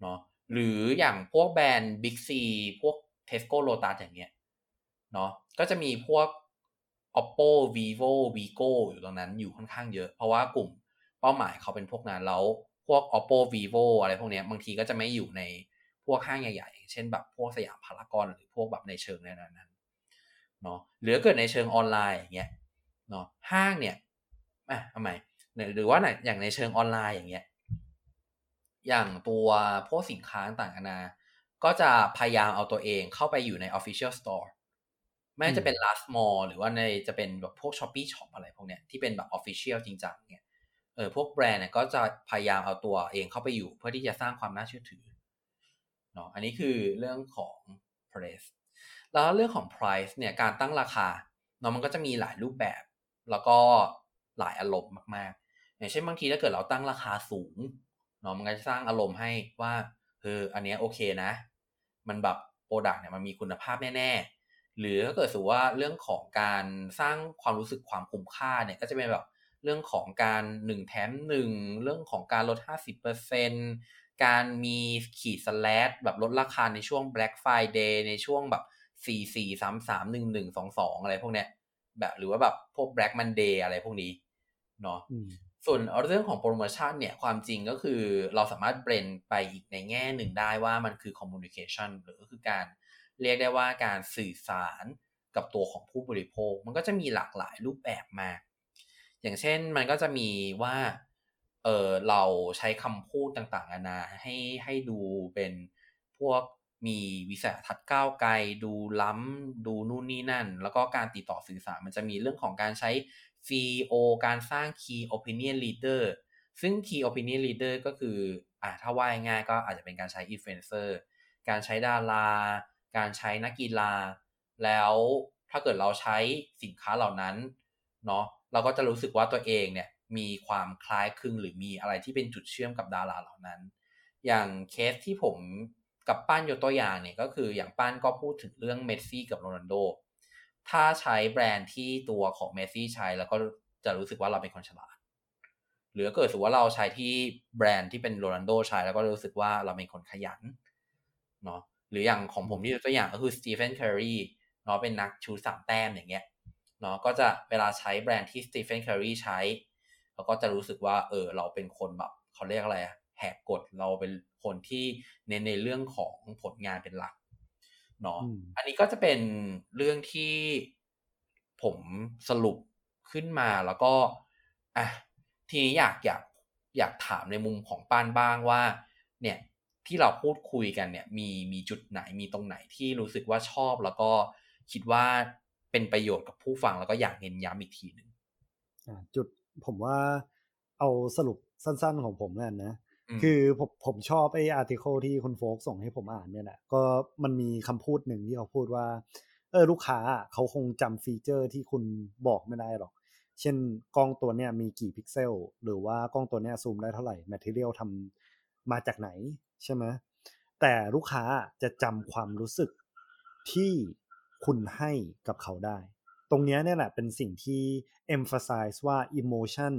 เนาะ หรืออย่างพวกแบรนด์ Big C พวก Tesco Lotus อย่างเงี้ยเนาะก็จะมีพวก Oppo Vivo Vigo อยู่ตรงนั้นอยู่ค่อนข้างเยอะ เพราะว่ากลุ่มเป้าหมายเขาเป็นพวกนั้นแล้วพวก oppo vivo อะไรพวกนี้บางทีก็จะไม่อยู่ในพวกห้างใหญ่ๆเช่นแบบพวกสยามพารากอนหรือพวกแบบในเชิงนั้นเนาะหรือเกิดในเชิงออนไลน์อย่างเงี้ยเนาะห้างเนี่ยอะทำไมหรือว่าอย่างในเชิงออนไลน์อย่างเงี้ย อย่างตัวพวกสินค้าต่างๆนานาก็จะพยายามเอาตัวเองเข้าไปอยู่ใน Official Store ไม่ว่าจะเป็น last mall หรือว่าในจะเป็นแบบพวก Shopee Shop อะไรพวกเนี้ยที่เป็นแบบ Official จริงจังเนี่ยเออพวกแบรนด์เนี่ยก็จะพยายามเอาตัวเองเข้าไปอยู่ เพื่อที่จะสร้างความน่าเชื่อถือเนาะอันนี้คือเรื่องของ price แล้วเรื่องของ price เนี่ยการตั้งราคาเนาะมันก็จะมีหลายรูปแบบ แล้วก็หลายอารมณ์มากๆ อย่างเช่นบางทีถ้าเกิดเราตั้งราคาสูง เนาะมันก็จะสร้างอารมณ์ให้ว่าเอออันเนี้ยโอเคนะ มันแบบโปรดักต์เนี่ยมันมีคุณภาพแน่ๆ หรือถ้าเกิดสูว่าเรื่องของการสร้างความรู้สึกความคุ้มค่าเนี่ยก็จะเป็นแบบเรื่องของการหนึ่งแถมหนึ่งเรื่องของการลด 50%การมีขีดสแลดแบบลดราคาในช่วง Black Friday ในช่วงแบบสี่สี่สามสามหนึ่งหนึ่งสองสองอะไรพวกเนี้ยแบบหรือว่าแบบพวก Black Monday อะไรพวกนี้เนาะ ส่วนเรื่องของโปรโมชั่นเนี่ยความจริงก็คือเราสามารถเบรนไปอีกในแง่หนึ่งได้ว่ามันคือคอมมูนิเคชันหรือก็คือการเรียกได้ว่าการสื่อสารกับตัวของผู้บริโภค มันก็จะมีหลากหลายรูปแบบมา อย่างเช่นมันก็จะมีว่าเออเราใช้คำพูดต่างๆนานาให้ให้ดูเป็นพวกมีวิสัยทัศน์ก้าวไกลดูล้ำดูนู่นนี่นั่น แล้วก็การติดต่อสื่อสารมันจะมีเรื่องของการใช้ CEO การสร้าง Key Opinion Leader ซึ่ง Key Opinion Leader ก็คืออ่าถ้าว่าง่ายก็อาจจะเป็นการใช้ Influencer การใช้ดารา การใช้นักกีฬา แล้วถ้าเกิดเราใช้สินค้าเหล่านั้นเนาะเราก็จะรู้สึกว่าตัวเองเนี่ยมีความคล้ายคลึงหรือมีอะไรที่เป็นจุดเชื่อมกับดาราเหล่านั้น อย่างเคสที่ผมกับป้านยกตัวอย่างเนี่ยก็คืออย่างป้านก็พูดถึงเรื่องเมสซี่กับโรนัลโด ถ้าใช้แบรนด์ที่ตัวของเมสซี่ใช้แล้วก็จะรู้สึกว่าเราเป็นคนฉลาด หรือเกิดสมมติว่าเราใช้ที่แบรนด์ที่เป็นโรนัลโดใช้แล้วก็รู้สึกว่าเราเป็นคนขยันเนาะหรืออย่างของผมที่ตัวอย่างก็คือสตีเฟนเคอรีเนาะเป็นนักชู้ตสามแต้มอย่างเงี้ยเนาะก็จะเวลาใช้แบรนด์ที่สตีเฟนเคอรีใช้เราก็จะรู้สึกว่าเออเราเป็นคนแบบเขาเรียกอะไรแหกกฎเราเป็นคนที่เน้นในเรื่องของผลงานเป็นหลัก เนาะอันนี้ก็จะเป็นเรื่องที่ผมสรุปขึ้นมาแล้วก็อะทีนี้อยากอยากอยากถามในมุมของป้านบ้างว่า เนี่ยที่เราพูดคุยกันเนี่ย มีมีจุดไหนมีตรงไหนที่รู้สึกว่าชอบ แล้วก็คิดว่าเป็นประโยชน์กับผู้ฟังแล้วก็อยากเน้นย้ำอีกทีหนึ่งจุดผมว่าเอาสรุปสั้นๆของผมนั่นนะ คือผมผมชอบไอ้ article ที่คุณโฟกส่งให้ผมอ่านเนี่ยแหละก็มันมีคำพูดหนึ่งที่เขาพูดว่า เออลูกค้าเขาคงจำฟีเจอร์ที่คุณบอกไม่ได้หรอก เช่นกล้องตัวเนี้ยมีกี่พิกเซล หรือว่ากล้องตัวเนี้ยซูมได้เท่าไหร่แมทเทียลทำมาจากไหนใช่ไหมแต่ลูกค้าจะจำความรู้สึกที่คุณให้กับเขาได้ ตรงนี้เนี่ยแหละเป็นสิ่งที่ emphasize ว่า emotion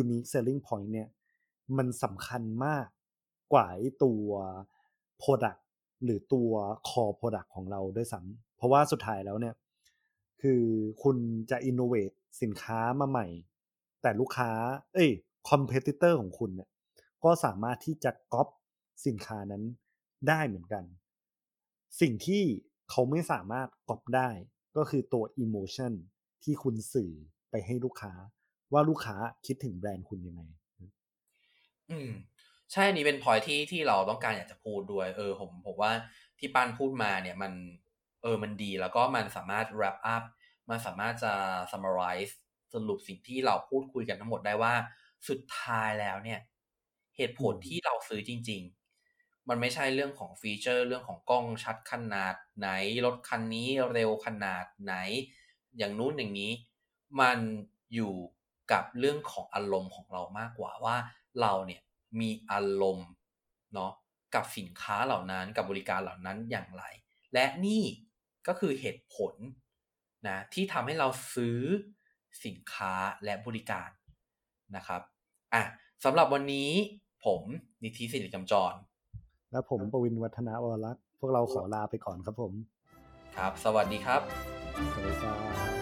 unique selling point เนี่ย มันสำคัญมากกว่าตัว Product หรือตัว Core Product ของเราด้วยซ้ำเพราะว่าสุดท้ายแล้วเนี่ย คือคุณจะ innovate สินค้ามาใหม่ แต่ลูกค้า เอ้ย competitor ของคุณเนี่ยก็สามารถที่จะก๊อปสินค้านั้นได้เหมือนกัน สิ่งที่เขาไม่สามารถก๊อปได้ก็คือตัว emotion ที่คุณสื่อไปให้ลูกค้าว่าลูกค้าคิดถึงแบรนด์คุณยังไง อืม ใช่อันนี้เป็นพอยที่ที่เราต้องการอยากจะพูดด้วย เออ ผมผมว่าที่ป้านพูดมาเนี่ยมัน เออมันดีแล้วก็มันสามารถ wrap up มันสามารถจะ summarize สรุปสิ่งที่เราพูดคุยกันทั้งหมดได้ว่า สุดท้ายแล้วเนี่ย เหตุผลที่เราซื้อจริง ๆ มันไม่ใช่เรื่องของฟีเจอร์ เรื่องของกล้องชัดขนาดไหนรถคันนี้เร็วขนาดไหน อย่างนู้นอย่างนี้ มันอยู่กับเรื่องของอารมณ์ของเรามากกว่าว่า เราเนี่ยมีอารมณ์เนาะกับสินค้าเหล่านั้นกับบริการเหล่านั้นอย่างไร และนี่ก็คือเหตุผลนะที่ทำให้เราซื้อสินค้าและบริการนะครับอะสำหรับวันนี้ผมนิติสิริกำจร และผมประวินวัฒนาวรักษ์พวกเราขอลาไปก่อนครับผม ครับ สวัสดีครับสวัสดีครับ